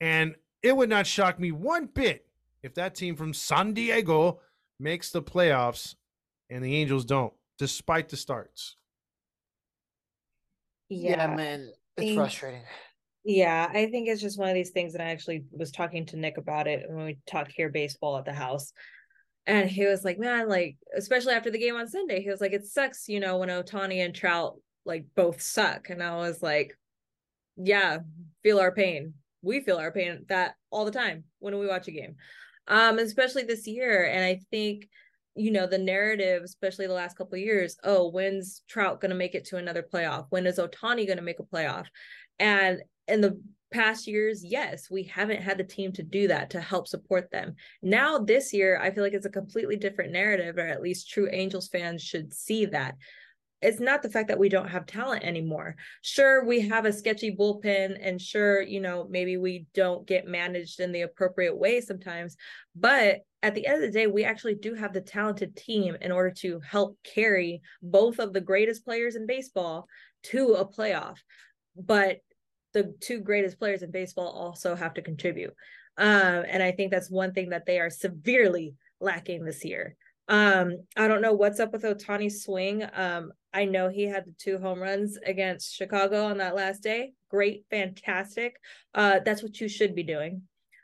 And it would not shock me one bit if that team from San Diego makes the playoffs and the Angels don't, despite the starts. Yeah, yeah man, it's think, frustrating. Yeah, I think it's just one of these things. And I actually was talking to Nick about it when we talk here baseball at the house. And he was like, man, like, especially after the game on Sunday, he was like, it sucks, you know, when Ohtani and Trout like both suck. And I was like, yeah, feel our pain. We feel our pain that all the time when we watch a game. Um, especially this year. And I think, you know, the narrative, especially the last couple years, oh, when's Trout gonna make it to another playoff? When is Ohtani gonna make a playoff? And in the past years, yes, we haven't had the team to do that to help support them. Now, this year, I feel like it's a completely different narrative, or at least true Angels fans should see that. It's not the fact that we don't have talent anymore. Sure, we have a sketchy bullpen, and sure, you know, maybe we don't get managed in the appropriate way sometimes. But at the end of the day, we actually do have the talented team in order to help carry both of the greatest players in baseball to a playoff. But the two greatest players in baseball also have to contribute. Um, and I think that's one thing that they are severely lacking this year. Um, I don't know what's up with Ohtani's swing. Um, I know he had the two home runs against Chicago on that last day. Great, fantastic. Uh, that's what you should be doing.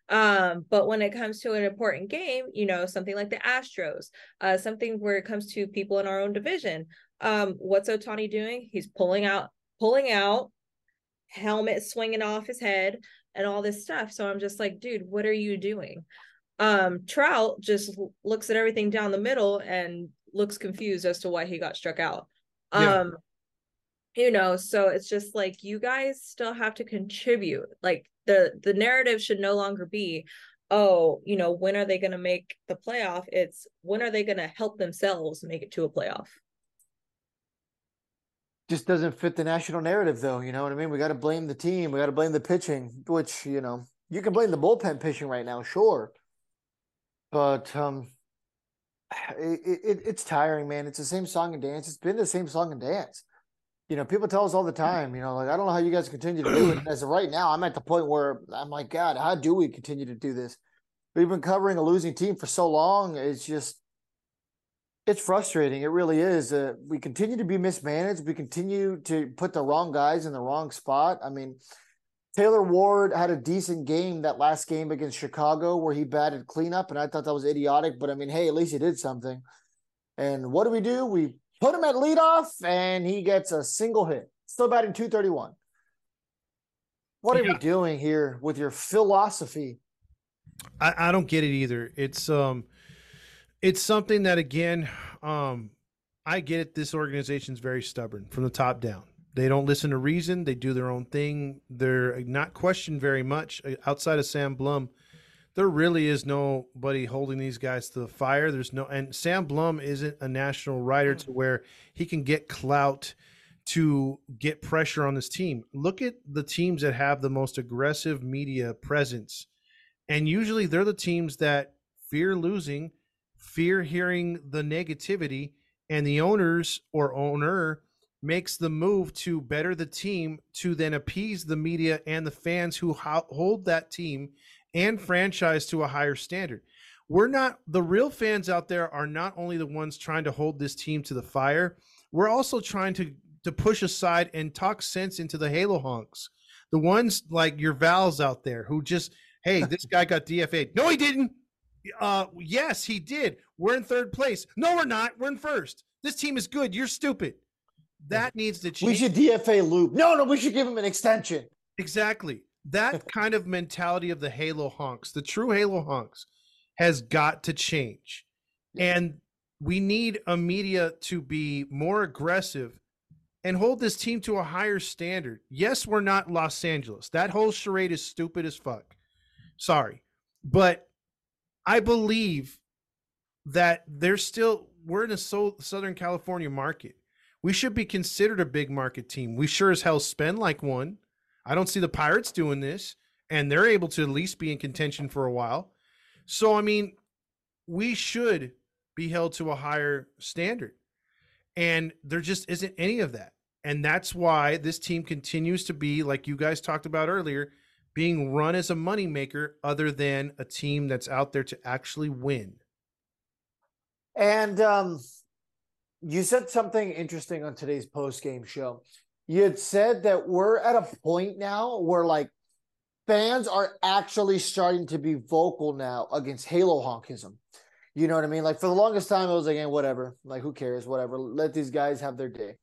Um, but when it comes to an important game, you know, something like the Astros, uh, something where it comes to people in our own division, um, what's Ohtani doing? He's pulling out, pulling out helmet swinging off his head and all this stuff. So I'm just like, dude, what are you doing? Um, Trout just looks at everything down the middle and looks confused as to why he got struck out. Yeah. Um, you know, so it's just like you guys still have to contribute. Like the the narrative should no longer be, oh, you know, when are they going to make the playoff? It's when are they going to help themselves make it to a playoff? just doesn't fit the national narrative, though. You know what I mean? We got to blame the team. We got to blame the pitching, which you know you can blame the bullpen pitching right now, sure, but um, it, it, it's tiring, man. It's the same song and dance. It's been the same song and dance. You know, people tell us all the time. You know, like I don't know how you guys continue to do it. as of right now, I'm at the point where I'm like, God, how do we continue to do this? We've been covering a losing team for so long. It's just it's frustrating. It really is. Uh, we continue to be mismanaged. We continue to put the wrong guys in the wrong spot. I mean, Taylor Ward had a decent game that last game against Chicago where he batted cleanup, and I thought that was idiotic. But I mean, hey, at least he did something. And what do we do? We put him at leadoff, and he gets a single hit. Still batting 231. What are yeah. we doing here with your philosophy? I, I don't get it either. It's um it's something that again, um, I get it. This organization is very stubborn from the top down. They don't listen to reason. They do their own thing. They're not questioned very much uh, outside of Sam Blum. There really is nobody holding these guys to the fire. There's no, and Sam Blum isn't a national writer to where he can get clout to get pressure on this team. Look at the teams that have the most aggressive media presence. And usually they're the teams that fear losing fear hearing the negativity, and the owners or owner makes the move to better the team to then appease the media and the fans who ho- hold that team and franchise to a higher standard. We're not the real fans out there are not only the ones trying to hold this team to the fire, we're also trying to to push aside and talk sense into the Halo honks. The ones like your Vals out there who just, hey, this guy got DFA'd. No, he didn't. Uh, yes, he did. We're in third place. No, we're not. We're in first. This team is good. You're stupid. That needs to change. We should DFA Loup. No, no, we should give him an extension. Exactly. That kind of mentality of the Halo honks, the true Halo honks, has got to change. And we need a media to be more aggressive and hold this team to a higher standard. Yes, we're not Los Angeles. That whole charade is stupid as fuck. Sorry. But I believe that there's still we're in a so, Southern California market. We should be considered a big market team. We sure as hell spend like one. I don't see the Pirates doing this, and they're able to at least be in contention for a while. So I mean, we should be held to a higher standard. And there just isn't any of that. And that's why this team continues to be, like you guys talked about earlier, being run as a moneymaker other than a team that's out there to actually win. And um, you said something interesting on today's post game show. You had said that we're at a point now where like fans are actually starting to be vocal now against Halo honkism. You know what I mean? Like for the longest time, it was like, eh, whatever. Like who cares? Whatever. Let these guys have their day.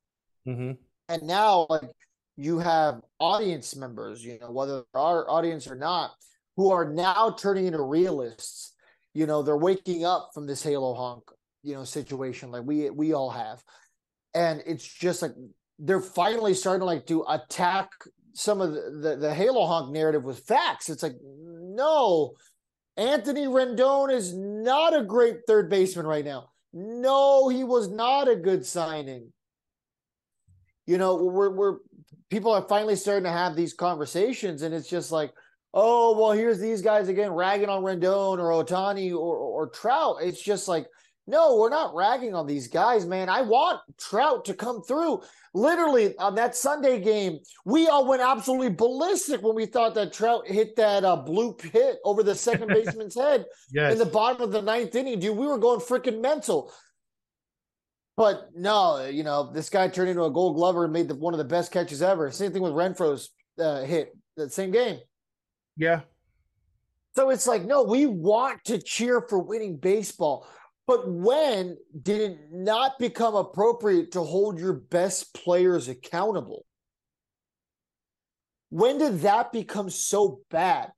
Mm-hmm. And now, like you have audience members, you know, whether our audience or not, who are now turning into realists. You know, they're waking up from this Halo honk, you know, situation like we we all have, and it's just like they're finally starting like to attack some of the, the, the Halo honk narrative with facts. It's like, no, Anthony Rendon is not a great third baseman right now. No, he was not a good signing. You know, we're we're people are finally starting to have these conversations, and it's just like, oh, well, here's these guys again ragging on Rendon or Ohtani or or Trout. It's just like, no, we're not ragging on these guys, man. I want Trout to come through. Literally on that Sunday game, we all went absolutely ballistic when we thought that Trout hit that uh, bloop hit over the second baseman's head yes. in the bottom of the ninth inning, dude. We were going freaking mental. But no, you know, this guy turned into a gold glover and made the, one of the best catches ever. Same thing with Renfroe's uh, hit that same game. Yeah. So it's like, no, we want to cheer for winning baseball. But when did it not become appropriate to hold your best players accountable? When did that become so bad?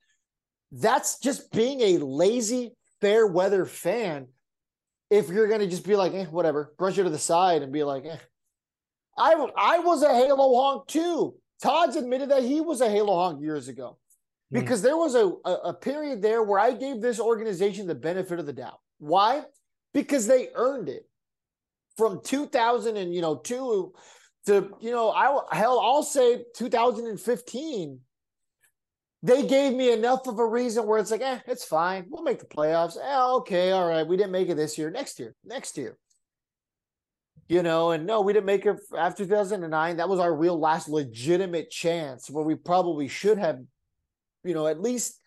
That's just being a lazy, fair weather fan. If you're going to just be like, eh, whatever, brush it to the side and be like, eh. I, I was a Halo honk too. Todd's admitted that he was a Halo honk years ago hmm. because there was a, a, a period there where I gave this organization the benefit of the doubt. Why? Because they earned it. From 2000 and you know two to you know I hell I'll say 2015 they gave me enough of a reason where it's like eh it's fine. We'll make the playoffs. Eh, okay all right. We didn't make it this year. Next year. Next year. You know and no we didn't make it after 2009 that was our real last legitimate chance where we probably should have you know at least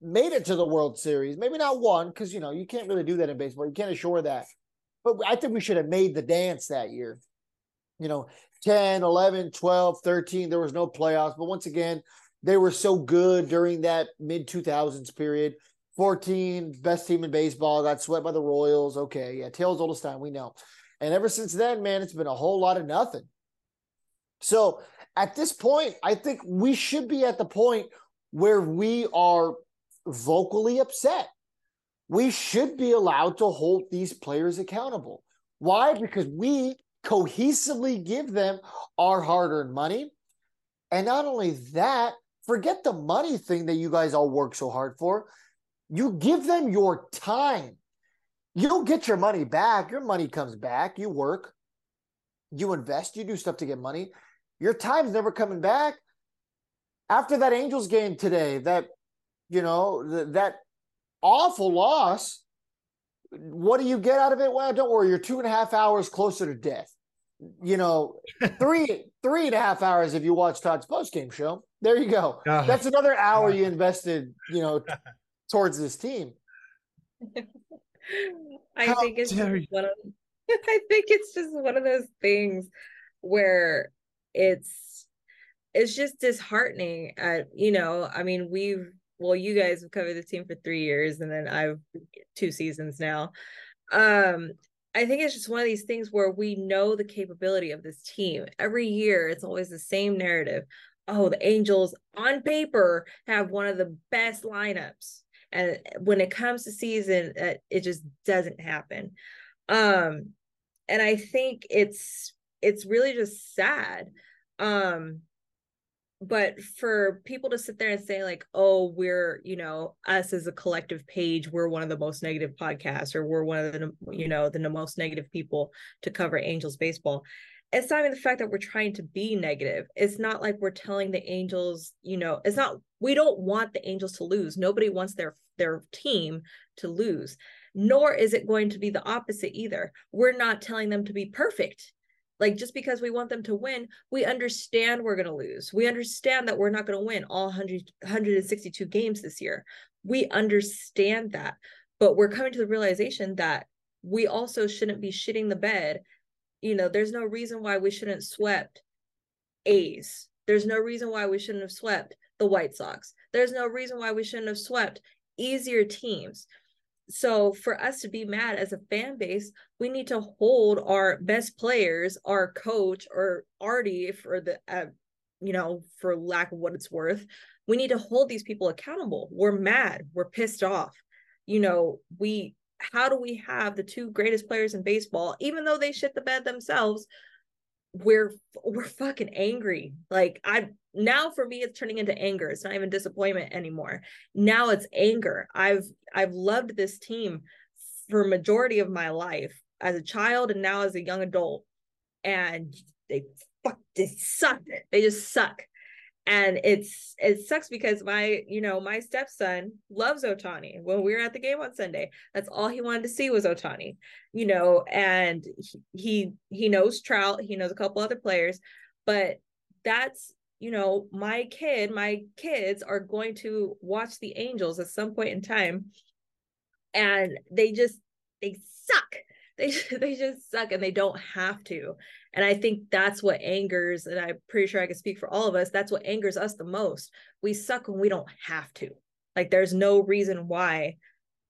made it to the World Series. Maybe not one, because you know you can't really do that in baseball. You can't assure that. But I think we should have made the dance that year. You know, 10, 11, 12, 13, there was no playoffs. But once again, they were so good during that mid 2000s period. 14, best team in baseball, got swept by the Royals. Okay, yeah, tails oldest time, we know. And ever since then, man, it's been a whole lot of nothing. So at this point, I think we should be at the point where we are vocally upset. We should be allowed to hold these players accountable. Why? Because we cohesively give them our hard earned money. And not only that, forget the money thing that you guys all work so hard for. You give them your time. You don't get your money back. Your money comes back. You work, you invest, you do stuff to get money. Your time's never coming back. After that Angels game today, that you know, th- that awful loss. What do you get out of it? Well, don't worry, you're two and a half hours closer to death. You know, three three and a half hours if you watch Todd's post game show. There you go. Uh, That's another hour you invested, you know, towards this team. I How think it's just one of I think it's just one of those things where it's it's just disheartening at you know i mean we've well, you guys have covered the team for three years, and then I've two seasons now. Um, I think it's just one of these things where we know the capability of this team. Every year, it's always the same narrative. Oh, the Angels on paper have one of the best lineups. And when it comes to season, it just doesn't happen. Um, and I think it's it's really just sad. Um, but for people to sit there and say like oh we're you know us as a collective page we're one of the most negative podcasts or we're one of the you know the most negative people to cover angels baseball it's not even the fact that we're trying to be negative. It's not like we're telling the angels you know it's not we don't want the angels to lose. Nobody wants their their team to lose nor is it going to be the opposite either. We're not telling them to be perfect like just because we want them to win, we understand we're going to lose. We understand that we're not going to win all 100, 162 games this year. We understand that. But we're coming to the realization that we also shouldn't be shitting the bed. You know, there's no reason why we shouldn't swept A's. There's no reason why we shouldn't have swept the White Sox. There's no reason why we shouldn't have swept easier teams. So for us to be mad as a fan base, we need to hold our best players, our coach or Arte for the uh, you know, for lack of what it's worth, we need to hold these people accountable. We're mad, we're pissed off. You know, we how do we have the two greatest players in baseball even though they shit the bed themselves? We're we're fucking angry. Like I now for me it's turning into anger. It's not even disappointment anymore. Now it's anger. I've I've loved this team for majority of my life as a child and now as a young adult and they fuck they suck. They just suck. And it's it sucks because my, you know, my stepson loves Ohtani When we were at the game on Sunday, that's all he wanted to see was Ohtani you know, and he he, knows Trout, he knows a couple other players, but that's you know, my kid, my kids are going to watch the Angels at some point in time, and they just they suck. They they just suck, and they don't have to. And I think that's what angers, and I'm pretty sure I can speak for all of us. That's what angers us the most. We suck when we don't have to. Like there's no reason why.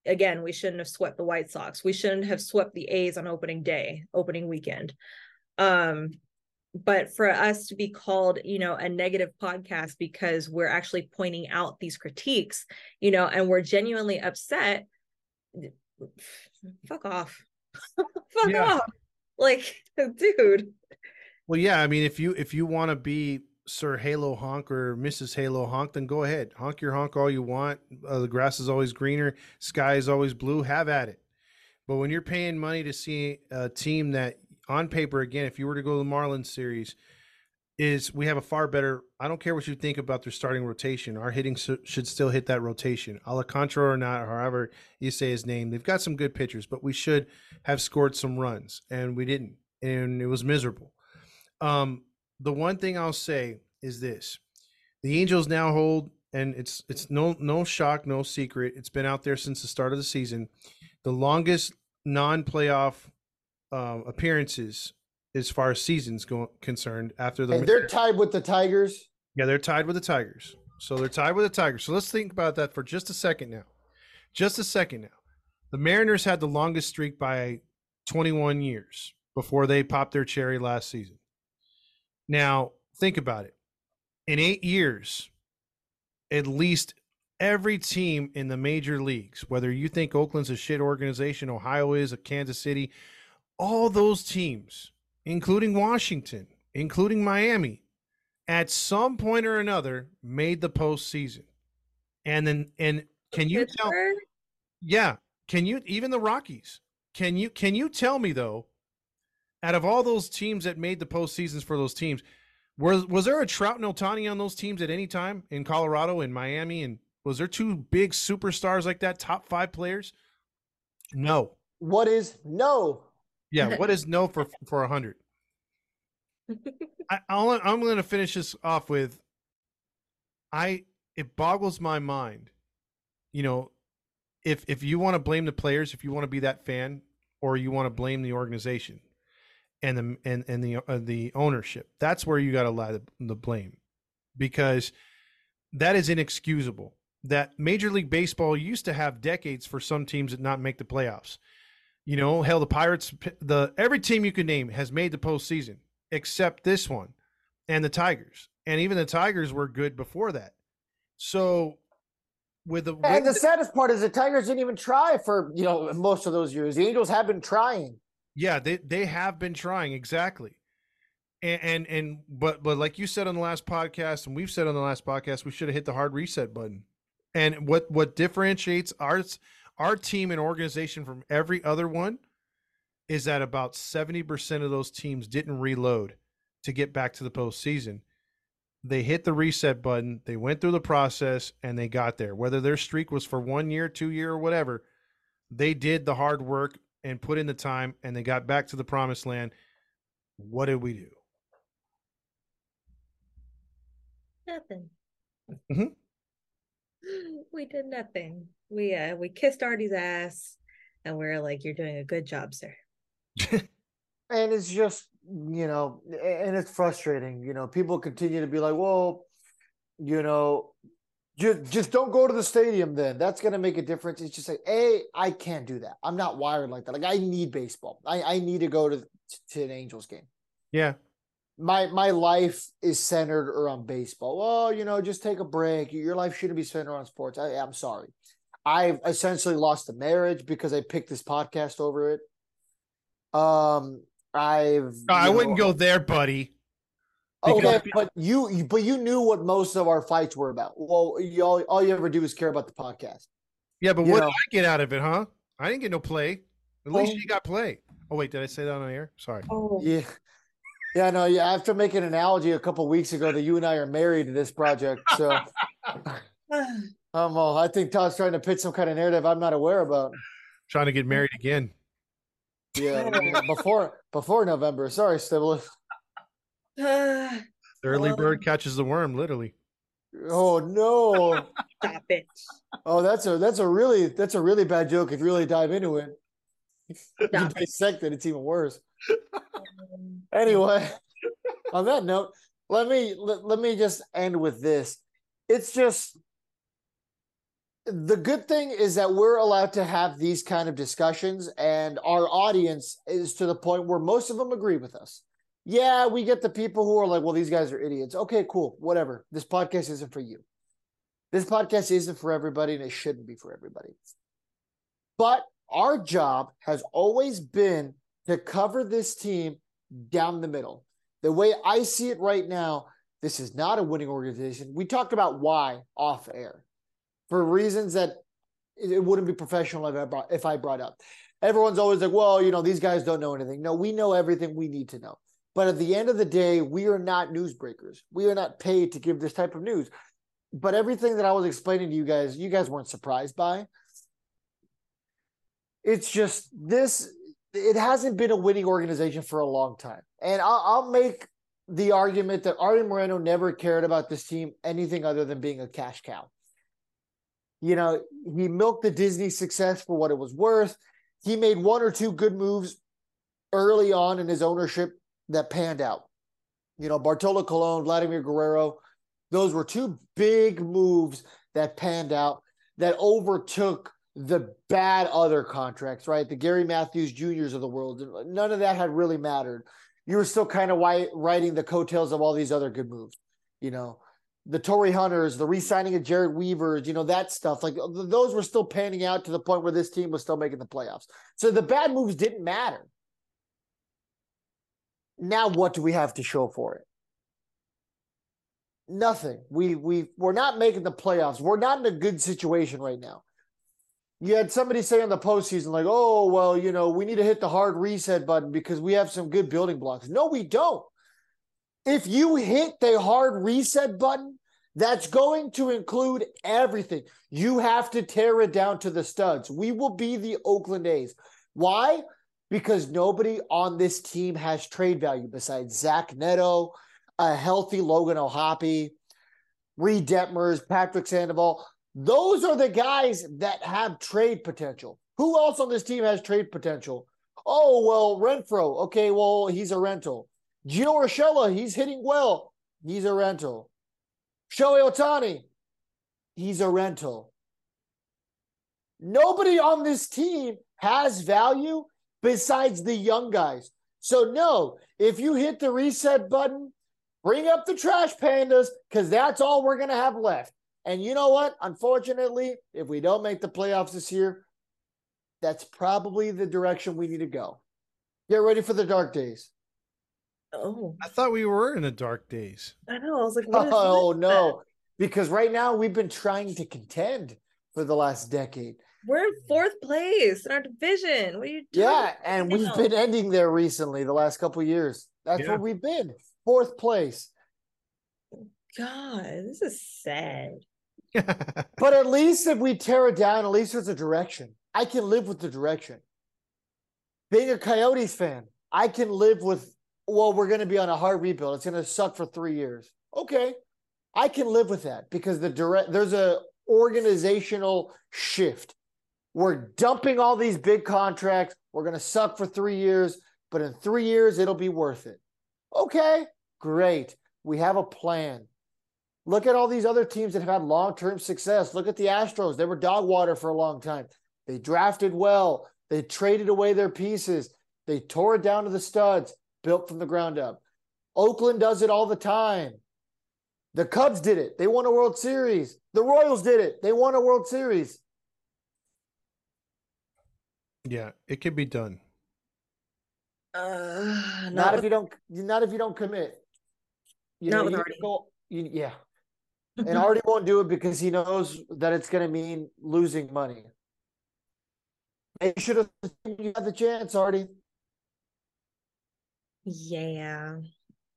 Again, we shouldn't have swept the White Sox. We shouldn't have swept the A's on opening day, opening weekend. Um, but for us to be called you know a negative podcast because we're actually pointing out these critiques you know and we're genuinely upset fuck off fuck yeah. off like dude. Well yeah i mean if you if you want to be sir halo honk or mrs halo honk then go ahead. Honk your honk all you want. Uh, the grass is always greener sky is always blue have at it. But when you're paying money to see a team that on paper, again, if you were to go to the Marlins series, is we have a far better. I don't care what you think about their starting rotation. Our hitting should still hit that rotation. Alcantara or not, however you say his name, they've got some good pitchers, but we should have scored some runs, and we didn't, and it was miserable. Um, the one thing I'll say is this: the Angels now hold, and it's it's no no shock, no secret. It's been out there since the start of the season, the longest non-playoff uh, appearances as far as seasons go concerned after the and they're tied with the Tigers. Yeah, they're tied with the Tigers. So they're tied with the Tigers. So let's think about that for just a second now. Just a second now. The Mariners had the longest streak by 21 years before they popped their cherry last season. Now, think about it. In 8 years, at least every team in the major leagues, whether you think Oakland's a shit organization, Ohio is, a Kansas City, all those teams, including Washington, including Miami, at some point or another made the postseason. And then and can you tell Yeah, can you even the Rockies? Can you can you tell me though, out of all those teams that made the postseasons for those teams, was was there a Trout and Ohtani on those teams at any time in Colorado and Miami? And was there two big superstars like that, top five players? No. What is no? Yeah, what is no for for a hundred? I I'll, I'm going to finish this off with. I it boggles my mind, you know, if if you want to blame the players, if you want to be that fan, or you want to blame the organization, and the and and the uh, the ownership, that's where you got to lie the, the blame, because that is inexcusable. That Major League Baseball used to have decades for some teams that not make the playoffs. You know, hell, the Pirates, the every team you can name has made the postseason except this one, and the Tigers, and even the Tigers were good before that. So, with the and the, the saddest part is the Tigers didn't even try for you know most of those years. The Angels have been trying. Yeah, they they have been trying exactly. And, and and but but like you said on the last podcast and we've said on the last podcast we should have hit the hard reset button and what what differentiates ours our team and organization from every other one is that about 70% of those teams didn't reload to get back to the postseason. They hit the reset button, they went through the process, and they got there. Whether their streak was for one year, two year, or whatever, they did the hard work and put in the time, and they got back to the promised land. What did we do? Nothing. Mm-hmm. We did nothing we uh we kissed Arte's ass and we are like, You're doing a good job, sir. and it's just, you know, and it's frustrating. You know, people continue to be like, Well, you know, Just, just don't go to the stadium then. That's going to make a difference. It's just like, A, I can't do that. I'm not wired like that. Like, I need baseball. I, I need to go to, to an Angels game. Yeah. My my life is centered around baseball. Well, you know, just take a break. Your life shouldn't be centered on sports. I, I'm sorry. I've essentially lost a marriage because I picked this podcast over it. Um, I've. I wouldn't know, go there, buddy. Okay, but you but you knew what most of our fights were about. Well, you all, all you ever do is care about the podcast. Yeah, but you what know. did I get out of it, huh? I didn't get no play. At least oh. you got play. Oh wait, did I say that on air? Sorry. Oh. Yeah. Yeah, no, yeah. After making an analogy a couple weeks ago that you and I are married to this project, so um, well, I think Todd's trying to pitch some kind of narrative I'm not aware about. Trying to get married again. Yeah, before before November. Sorry, Stibble. the early bird catches the worm, literally. Oh no! Stop it! Oh, that's a that's a really that's a really bad joke. If you really dive into it, you dissect it. It's even worse. anyway, on that note, let me let, let me just end with this. It's just the good thing is that we're allowed to have these kind of discussions, and our audience is to the point where most of them agree with us yeah, we get the people who are like, well, these guys are idiots. Okay, cool, whatever. This podcast isn't for you. This podcast isn't for everybody, and it shouldn't be for everybody. But our job has always been to cover this team down the middle. The way I see it right now, this is not a winning organization. We talked about why off air for reasons that it wouldn't be professional if I brought, if I brought up. Everyone's always like, well, you know, these guys don't know anything. No, we know everything we need to know. But at the end of the day, we are not newsbreakers. We are not paid to give this type of news. But everything that I was explaining to you guys, you guys weren't surprised by. It's just this, it hasn't been a winning organization for a long time. And I'll, I'll make the argument that Arte Moreno never cared about this team anything other than being a cash cow. You know, he milked the Disney success for what it was worth. He made one or two good moves early on in his ownership that panned out. You know, Bartolo Colon, Vladimir Guerrero, those were two big moves that panned out that overtook the bad other contracts, right? The Gary Matthews Juniors of the world. None of that had really mattered. You were still kind of writing the coattails of all these other good moves, you know, the Torii Hunters, the re-signing of Jered Weavers, you know, that stuff. Like those were still panning out to the point where this team was still making the playoffs. So the bad moves didn't matter. Now, what do we have to show for it? Nothing. We we we're not making the playoffs. We're not in a good situation right now. You had somebody say in the postseason, like, "Oh, well, you know, we need to hit the hard reset button because we have some good building blocks." No, we don't. If you hit the hard reset button, that's going to include everything. You have to tear it down to the studs. We will be the Oakland A's. Why? because nobody on this team has trade value besides Zach Neto, a healthy Logan O'Hoppe, Reid Detmers, Patrick Sandoval. Those are the guys that have trade potential. Who else on this team has trade potential? Oh, well, Renfroe. Okay, well, he's a rental. Gio Urshela, he's hitting well. He's a rental. Shohei Ohtani, he's a rental. Nobody on this team has value besides the young guys. So, no, if you hit the reset button, bring up the trash pandas because that's all we're going to have left. And you know what? Unfortunately, if we don't make the playoffs this year, that's probably the direction we need to go. Get ready for the dark days. Oh, I thought we were in the dark days. I know. I was like, oh no, because right now we've been trying to contend for the last decade. We're in fourth place in our division. What are you doing? Yeah, and we've been ending there recently the last couple years. That's yeah. where we've been. Fourth place. God, this is sad. but at least if we tear it down, at least there's a direction. I can live with the direction. Being a Coyotes fan, I can live with, well, we're going to be on a hard rebuild. It's going to suck for three years. Okay. I can live with that because the direct there's a organizational shift. We're dumping all these big contracts. We're going to suck for three years, but in three years, it'll be worth it. Okay, great. We have a plan. Look at all these other teams that have had long term success. Look at the Astros. They were dog water for a long time. They drafted well. They traded away their pieces. They tore it down to the studs, built from the ground up. Oakland does it all the time. The Cubs did it. They won a World Series. The Royals did it. They won a World Series. Yeah, it can be done. Uh, Not, not, if with, you don't. Not if you don't commit. You Not know, with you Arte. go- you- yeah, and Arte won't do it because he knows that it's going to mean losing money. And you should have you had the chance, Arte. Yeah.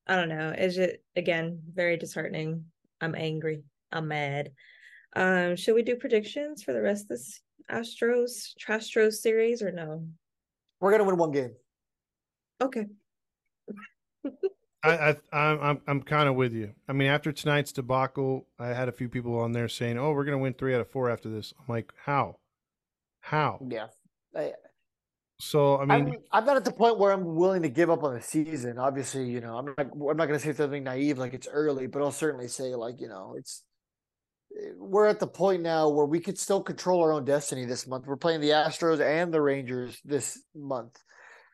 I don't know. It's just again very disheartening. I'm angry. I'm mad. Um, should we do predictions for the rest of this Astros Trastros series or no? We're going to win one game. Okay. I, I I'm I'm I'm kind of with you. I mean, after tonight's debacle, I had a few people on there saying, "Oh, we're gonna win three out of four after this." I'm like, how? How? Yeah. I, So I mean, I'm, I'm not at the point where I'm willing to give up on the season. Obviously, you know, I'm not. I'm not going to say something naive like it's early, but I'll certainly say like you know, it's. Eh, we're at the point now where we could still control our own destiny this month. We're playing the Astros and the Rangers this month,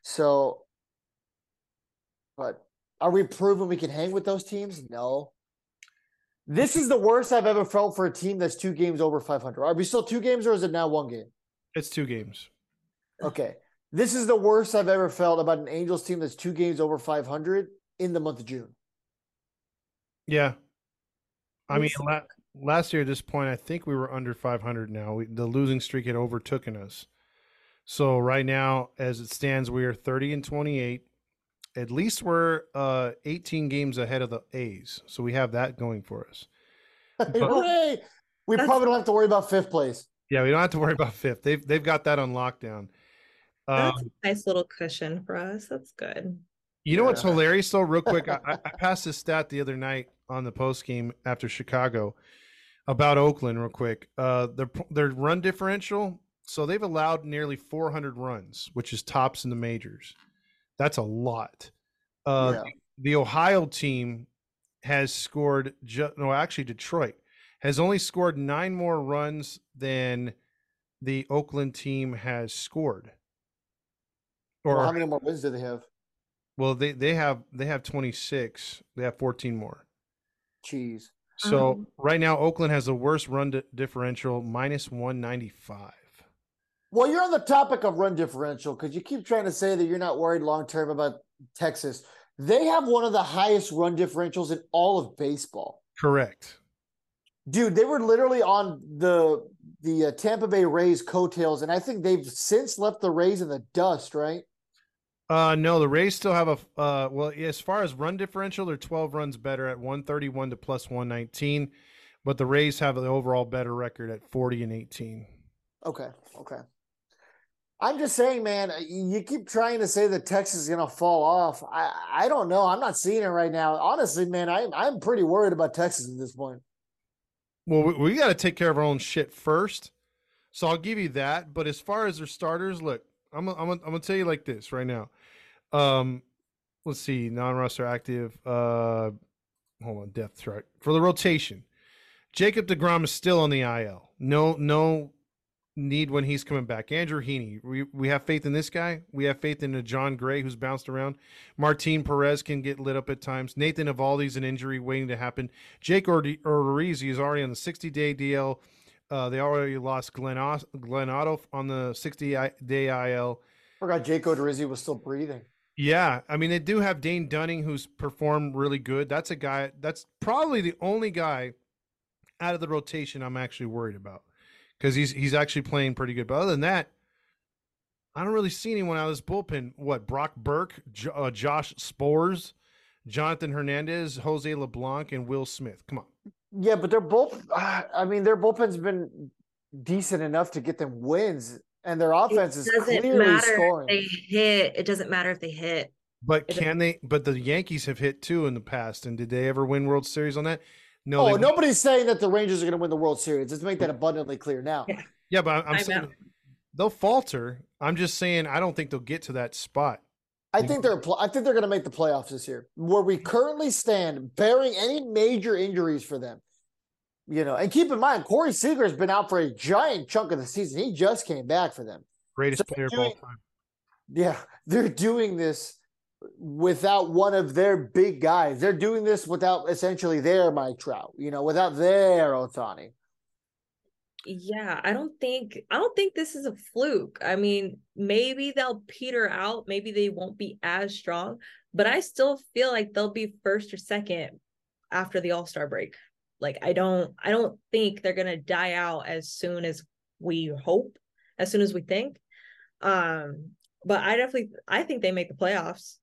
so. But are we proven we can hang with those teams? No. This is the worst I've ever felt for a team that's two games over 500. Are we still two games or is it now one game? it's two games. Okay. This is the worst I've ever felt about an Angels team that's two games over 500 in the month of June. Yeah. I mean, la- last year at this point, I think we were under 500 now. We, the losing streak had overtaken us. So right now, as it stands, we are 30 and 28. At least we're uh, 18 games ahead of the A's. So we have that going for us. Hooray! We probably don't have to worry about fifth place. Yeah, we don't have to worry about fifth. They've they've got that on lockdown. Um, That's a nice little cushion for us. That's good. You know what's hilarious though, real quick? I, I I passed this stat the other night on the post game after Chicago about Oakland, real quick. Uh, their their run differential. So they've allowed nearly 400 runs, which is tops in the majors. That's a lot. Uh, Yeah. The Ohio team has scored. Ju- no, actually, Detroit has only scored nine more runs than the Oakland team has scored. Or Well, how many more wins do they have? well, they they have they have 26. They have 14 more. Jeez. So Um, right now, Oakland has the worst run di- differential, minus 195. Well, you're on the topic of run differential because you keep trying to say that you're not worried long term about Texas. They have one of the highest run differentials in all of baseball. Correct. Dude, they were literally on the the uh, Tampa Bay Rays coattails, and I think they've since left the Rays in the dust. Right? Uh, no, the Rays still have a uh. Well, as far as run differential, they're 12 runs better at 131 to plus 119, but the Rays have the overall better record at 40 and 18. Okay. Okay. I'm just saying, man. You keep trying to say that Texas is going to fall off. I I don't know. I'm not seeing it right now. Honestly, man, I I'm pretty worried about Texas at this point. Well, we, we got to take care of our own shit first. So I'll give you that. But as far as their starters, look, I'm I'm I'm gonna tell you like this right now. Um, let's see, non-roster active. Uh, hold on, depth chart for the rotation. Jacob Degrom is still on the IL. No, no need when he's coming back. Andrew Heaney, we we have faith in this guy. We have faith in a Jon Gray who's bounced around. Martin Perez can get lit up at times. Nathan Eovaldi's an injury waiting to happen. Jake Odorizzi is already on the 60 day DL. Uh, they already lost Glenn, Glenn Otto on the 60 day IL. Forgot Jake Odorizzi was still breathing. Yeah, I mean they do have Dane Dunning who's performed really good. That's a guy. That's probably the only guy out of the rotation I'm actually worried about because he's he's actually playing pretty good. But other than that, I don't really see anyone out of this bullpen. What Brock Burke, jo- uh, Josh Sborz, Jonathan Hernandez, Jose Leclerc, and Will Smith. Come on. Yeah, but they're both. I mean, their bullpen's been decent enough to get them wins, and their offense is clearly matter scoring. if they hit. It doesn't matter if they hit. But It- can they? But the Yankees have hit two in the past, and did they ever win World Series on that? No. oh, they- nobody's saying that the Rangers are going to win the World Series. Let's make that abundantly clear now. Yeah. Yeah, but I'm I'm saying out. they'll falter. I'm just saying I don't think they'll get to that spot. I think they're. I think they're going to make the playoffs this year. Where we currently stand, bearing any major injuries for them, You know, and keep in mind, Corey Seager's been out for a giant chunk of the season. He just came back for them. Greatest So player of all time. Yeah, they're doing this without one of their big guys. They're doing this without essentially their Mike Trout, you know, without their Ohtani. Yeah, I don't think I don't think this is a fluke. I mean, maybe they'll peter out, maybe they won't be as strong, but I still feel like they'll be first or second after the All-Star break. Like I don't I don't think they're going to die out as soon as we hope, as soon as we think. Um, but I definitely I think they make the playoffs.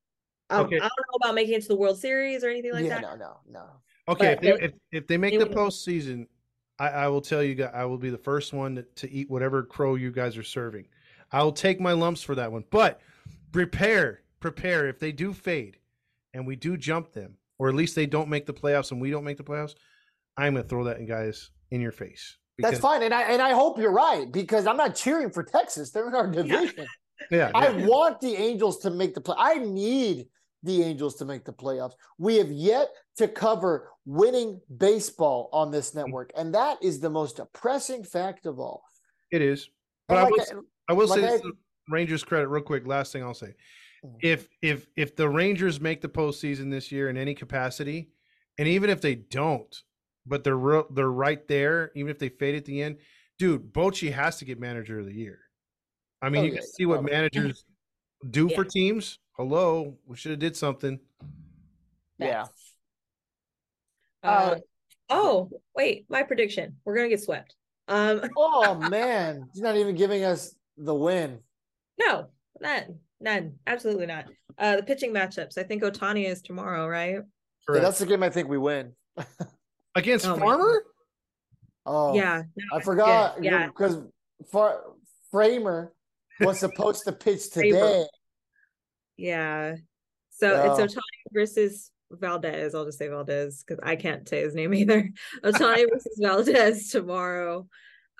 Um, Okay. I don't know about making it to the World Series or anything like yeah, that. no, no, no. Okay, if they, if, if they make it the would- postseason, I, I will tell you guys, I will be the first one to, to eat whatever crow you guys are serving. I will take my lumps for that one. But prepare, prepare. If they do fade and we do jump them, or at least they don't make the playoffs and we don't make the playoffs, I'm going to throw that in guys in your face. That's fine. And I and I hope you're right because I'm not cheering for Texas. They're in our division. Yeah, I yeah. want the Angels to make the play. I need the Angels to make the playoffs. We have yet to cover winning baseball on this network, and that is the most depressing fact of all. it is. But And I like will, I- I will like say I- Rangers credit real quick. Last thing I'll say. Mm. If if if the Rangers make the postseason this year in any capacity, and even if they don't, but they're real, they're right there. Even if they fade at the end, dude, Bochy has to get manager of the year. I mean, Oh, you yeah, can see what probably. managers do for teams. Hello, we should have did something. Yeah. Uh, Uh, oh, wait, my prediction. We're gonna get swept. Um Oh man, he's not even giving us the win. no, none, none, absolutely not. Uh the pitching matchups. I think Ohtani is tomorrow, right? Yeah, that's the game I think we win. Against Oh, Farmer. Oh, yeah. I forgot yeah. because Far- Framer was supposed to pitch Framer. today. Yeah. So it's Ohtani versus Valdez. I'll just say Valdez because I can't say his name either. Ohtani versus Valdez tomorrow.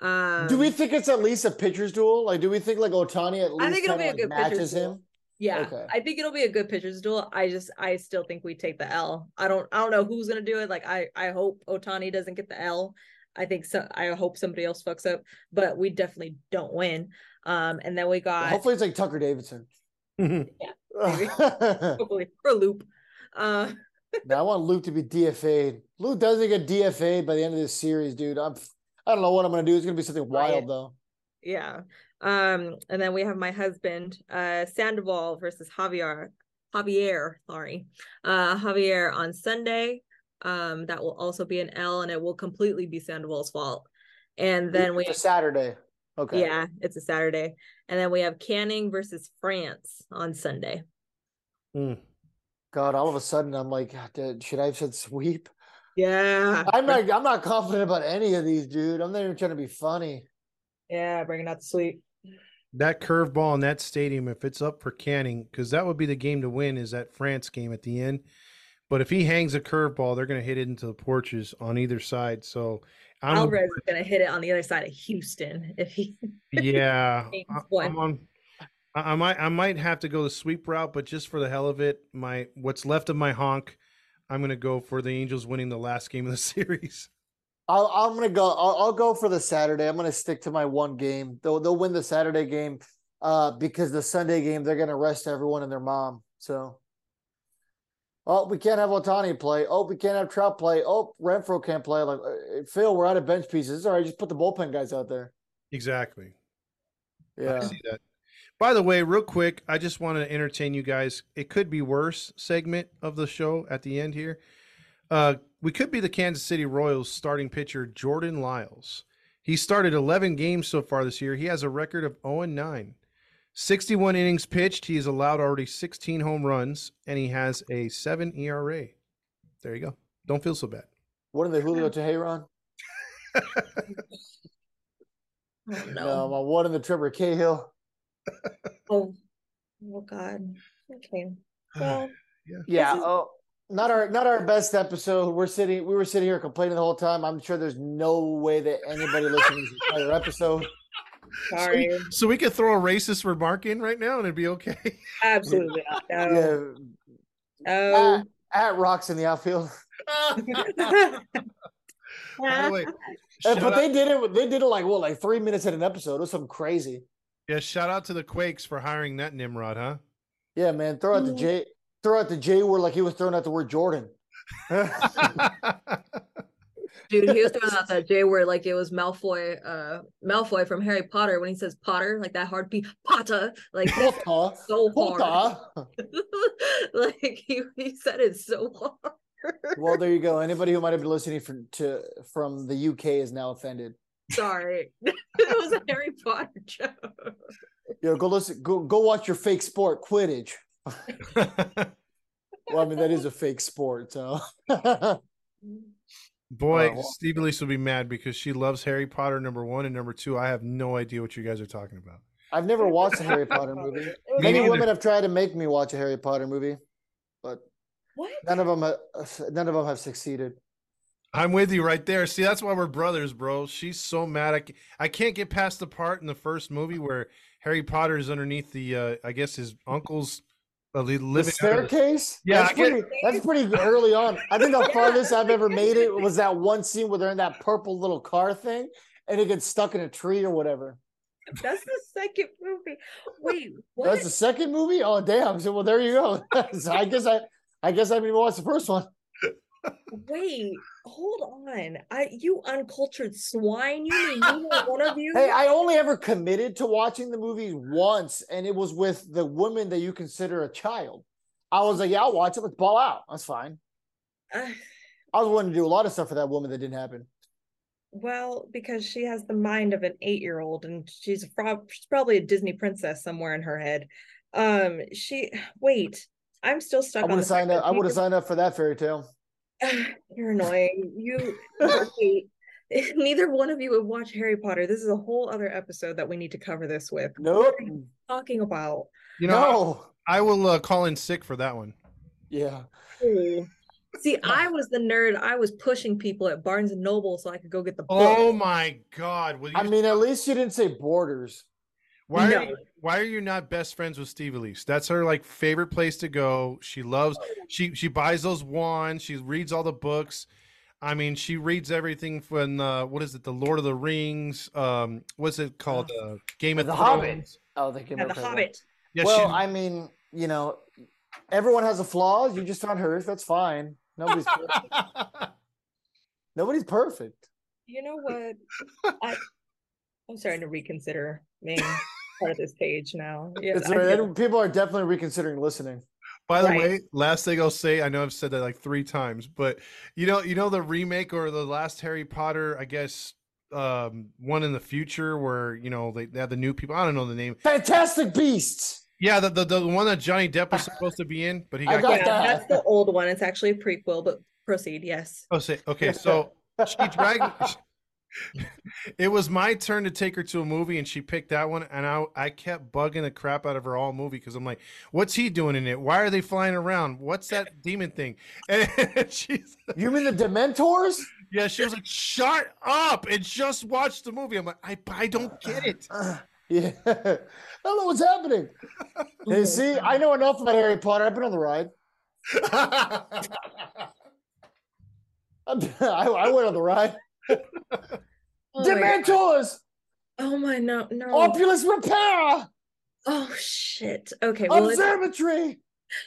Um do we think it's at least a pitcher's duel? Like, do we think like Ohtani at least I think it'll kinda, be a like, good matches duel. him? Yeah, Okay. I think it'll be a good pitcher's duel. I just, I still think we take the L. I don't, I don't know who's gonna do it. Like, I, I hope Ohtani doesn't get the L. I think so. I hope somebody else fucks up, but we definitely don't win. Um, and then we got Hopefully, it's like Tucker Davidson. maybe. now hopefully for Loup. Uh, now I want Luke to be DFA'd. Luke doesn't get DFA'd by the end of this series, dude. I'm, I don't know what I'm gonna do. It's gonna be something wild though. yeah. Um, and then we have my husband, uh, Sandoval versus Javier, Javier, sorry, uh, Javier on Sunday. Um, that will also be an L, and it will completely be Sandoval's fault. And then we a Saturday. Okay. Yeah, it's a Saturday. And then we have Canning versus France on Sunday. Mm. God, all of a sudden I'm like, should I have said sweep? Yeah. I'm not. I'm not confident about any of these, dude. I'm not even trying to be funny. Yeah, bringing out the sweep. that curveball in that stadium, if it's up for Canning, because that would be the game to win, is that France game at the end. But if he hangs a curveball, they're going to hit it into the porches on either side. So I'm Alvarez is gonna hit it on the other side of Houston if he yeah, I, won. I'm on. I, I might I might have to go the sweep route, but just for the hell of it, my what's left of my honk, I'm going to go for the Angels winning the last game of the series. I'll, I'm gonna go. I'll, I'll go for the Saturday. I'm gonna stick to my one game. They'll they'll win the Saturday game, uh, because the Sunday game they're gonna rest everyone and their mom. So, oh, we can't have Ohtani play. Oh, we can't have Trout play. Oh, Renfroe can't play. Like uh, Phil, we're out of bench pieces. All right, just put the bullpen guys out there. Exactly. Yeah. I see that. By the way, real quick, I just want to entertain you guys. It could be worse segment of the show at the end here. Uh, we could be the Kansas City Royals starting pitcher Jordan Lyles. He started 11 games so far this year. He has a record of 0 9. 61 innings pitched. He has allowed already 16 home runs, and he has a 7 ERA. There you go. Don't feel so bad. What are they, Julio Teheran? oh, No, no. my one in the Trevor Cahill. Oh, oh God. Okay. Well, Yeah. This is- Oh, not our not our best episode. We're sitting. We were sitting here complaining the whole time. I'm sure there's no way that anybody listening to this entire episode. So sorry. we, so we could throw a racist remark in right now and it'd be okay. Absolutely not. No. Yeah. Oh. At, um, at rocks in the outfield. By the way, but out- they did it. They did it like what, like three minutes in an episode. It was something crazy. yeah, shout out to the Quakes for hiring that Nimrod, huh? Yeah, man. Throw out the mm. J. Throw out the J word like he was throwing out the word Jordan. Dude, he was throwing out that J word like it was Malfoy, uh, Malfoy from Harry Potter when he says Potter, like that hard P, Potter, like Puta, so hard. like he, he said it so hard. Well, there you go. Anybody who might have been listening from to from the UK is now offended. Sorry, it was a Harry Potter joke. Yo, go listen. Go go watch your fake sport, Quidditch. Well, I mean that is a fake sport. So Boy, well. Stevie Elise will be mad because she loves Harry Potter number one and number two. I have no idea what you guys are talking about. I've never watched a Harry Potter movie. Many neither. women have tried to make me watch a Harry Potter movie, but What? none of them have, none of them have succeeded. I'm with you right there. See, that's why we're brothers, bro. She's so mad. I, I can't get past the part in the first movie where Harry Potter is underneath the, uh, I guess, his uncle's uh, li- The living. out of the- staircase? Yeah, that's get- pretty. That's pretty early on. I think the farthest I've ever made it was that one scene where they're in that purple little car thing, and it gets stuck in a tree or whatever. That's the second movie. Wait, what? That's the second movie. Oh damn! So well, there you go. so I guess I, I guess I haven't even watched the first one. Wait, hold on. I you uncultured swine. You mean neither one of you? Hey, I only ever committed to watching the movie once, and it was with the woman that you consider a child. I was like, yeah, I'll watch it. Let's ball out. That's fine. Uh, I was willing to do a lot of stuff for that woman that didn't happen. well, because she has the mind of an eight-year-old, and she's, a she's probably a Disney princess somewhere in her head. Um, she wait. I'm still stuck I on would have signed up. I would have signed up for that fairy tale. You're annoying. You wait. Neither one of you would watch Harry Potter. This is a whole other episode that we need to cover this with. Nope. What are you talking about? You know, no. I will uh, call in sick for that one. Yeah. Ooh. See, I was the nerd. I was pushing people at Barnes and Noble so I could go get the book. Oh my God! Will you, I mean, at least you didn't say borders. Why no. are you, why are you not best friends with Steve Elise? That's her like favorite place to go. She loves. She she buys those wands. She reads all the books. I mean, she reads everything from uh, what is it? The Lord of the Rings. Um, what's it called? Uh, Game of The Thrones. Hobbit. Oh, they came Yeah, up the with that. Hobbit. Yeah, well, she- I mean, you know, everyone has a flaw. You just aren't hers. That's fine. Nobody's nobody's perfect. You know what? I, I'm starting to reconsider being part of this page now. Yeah, It's I all right. feel- People are definitely reconsidering listening. By the Right. way, last thing I'll say, I know I've said that like three times, but you know, you know the remake or the last Harry Potter, I guess um one in the future where you know they, they have the new people. I don't know the name. Fantastic Beasts. Yeah, the, the the one that Johnny Depp was supposed to be in, but he got, got that. that's the old one. It's actually a prequel, but proceed. Yes. Oh, say okay. So she dragged. it was my turn to take her to a movie, and she picked that one. And I I kept bugging the crap out of her all movie because I'm like, "What's he doing in it? Why are they flying around? What's that demon thing?" And she's You mean the Dementors? yeah, she was like, "Shut up and just watch the movie." I'm like, "I I don't get it." Yeah. I don't know what's happening. Hey, see, I know enough about Harry Potter. I've been on the ride. I, I went on the ride. Oh my, Dementors! oh my no no. Opulus Repair! Oh shit. Okay. Well, Observatory!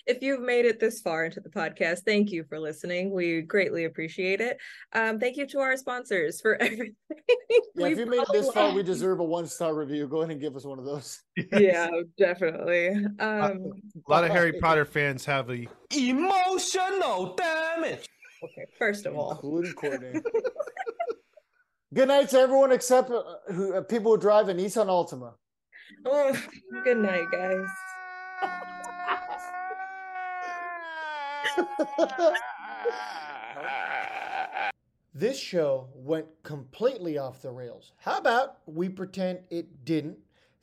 if you've made it this far into the podcast, thank you for listening. We greatly appreciate it. Um, thank you to our sponsors for everything. Yeah, if we've you made it this far, we deserve a one star review. Go ahead and give us one of those. Yeah, definitely. Um, A lot of Harry Potter fans have a Emotional damage. okay. First of all, Including Courtney. Good night to everyone except uh, who, uh, people who drive a Nissan Altima. oh, good night, guys. This show went completely off the rails. How about we pretend it didn't?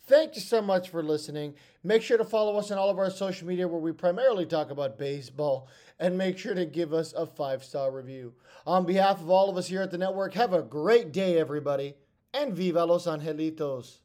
Thank you so much for listening. Make sure to follow us on all of our social media where we primarily talk about baseball and make sure to give us a five star review. On behalf of all of us here at the network, have a great day, everybody, and viva los angelitos.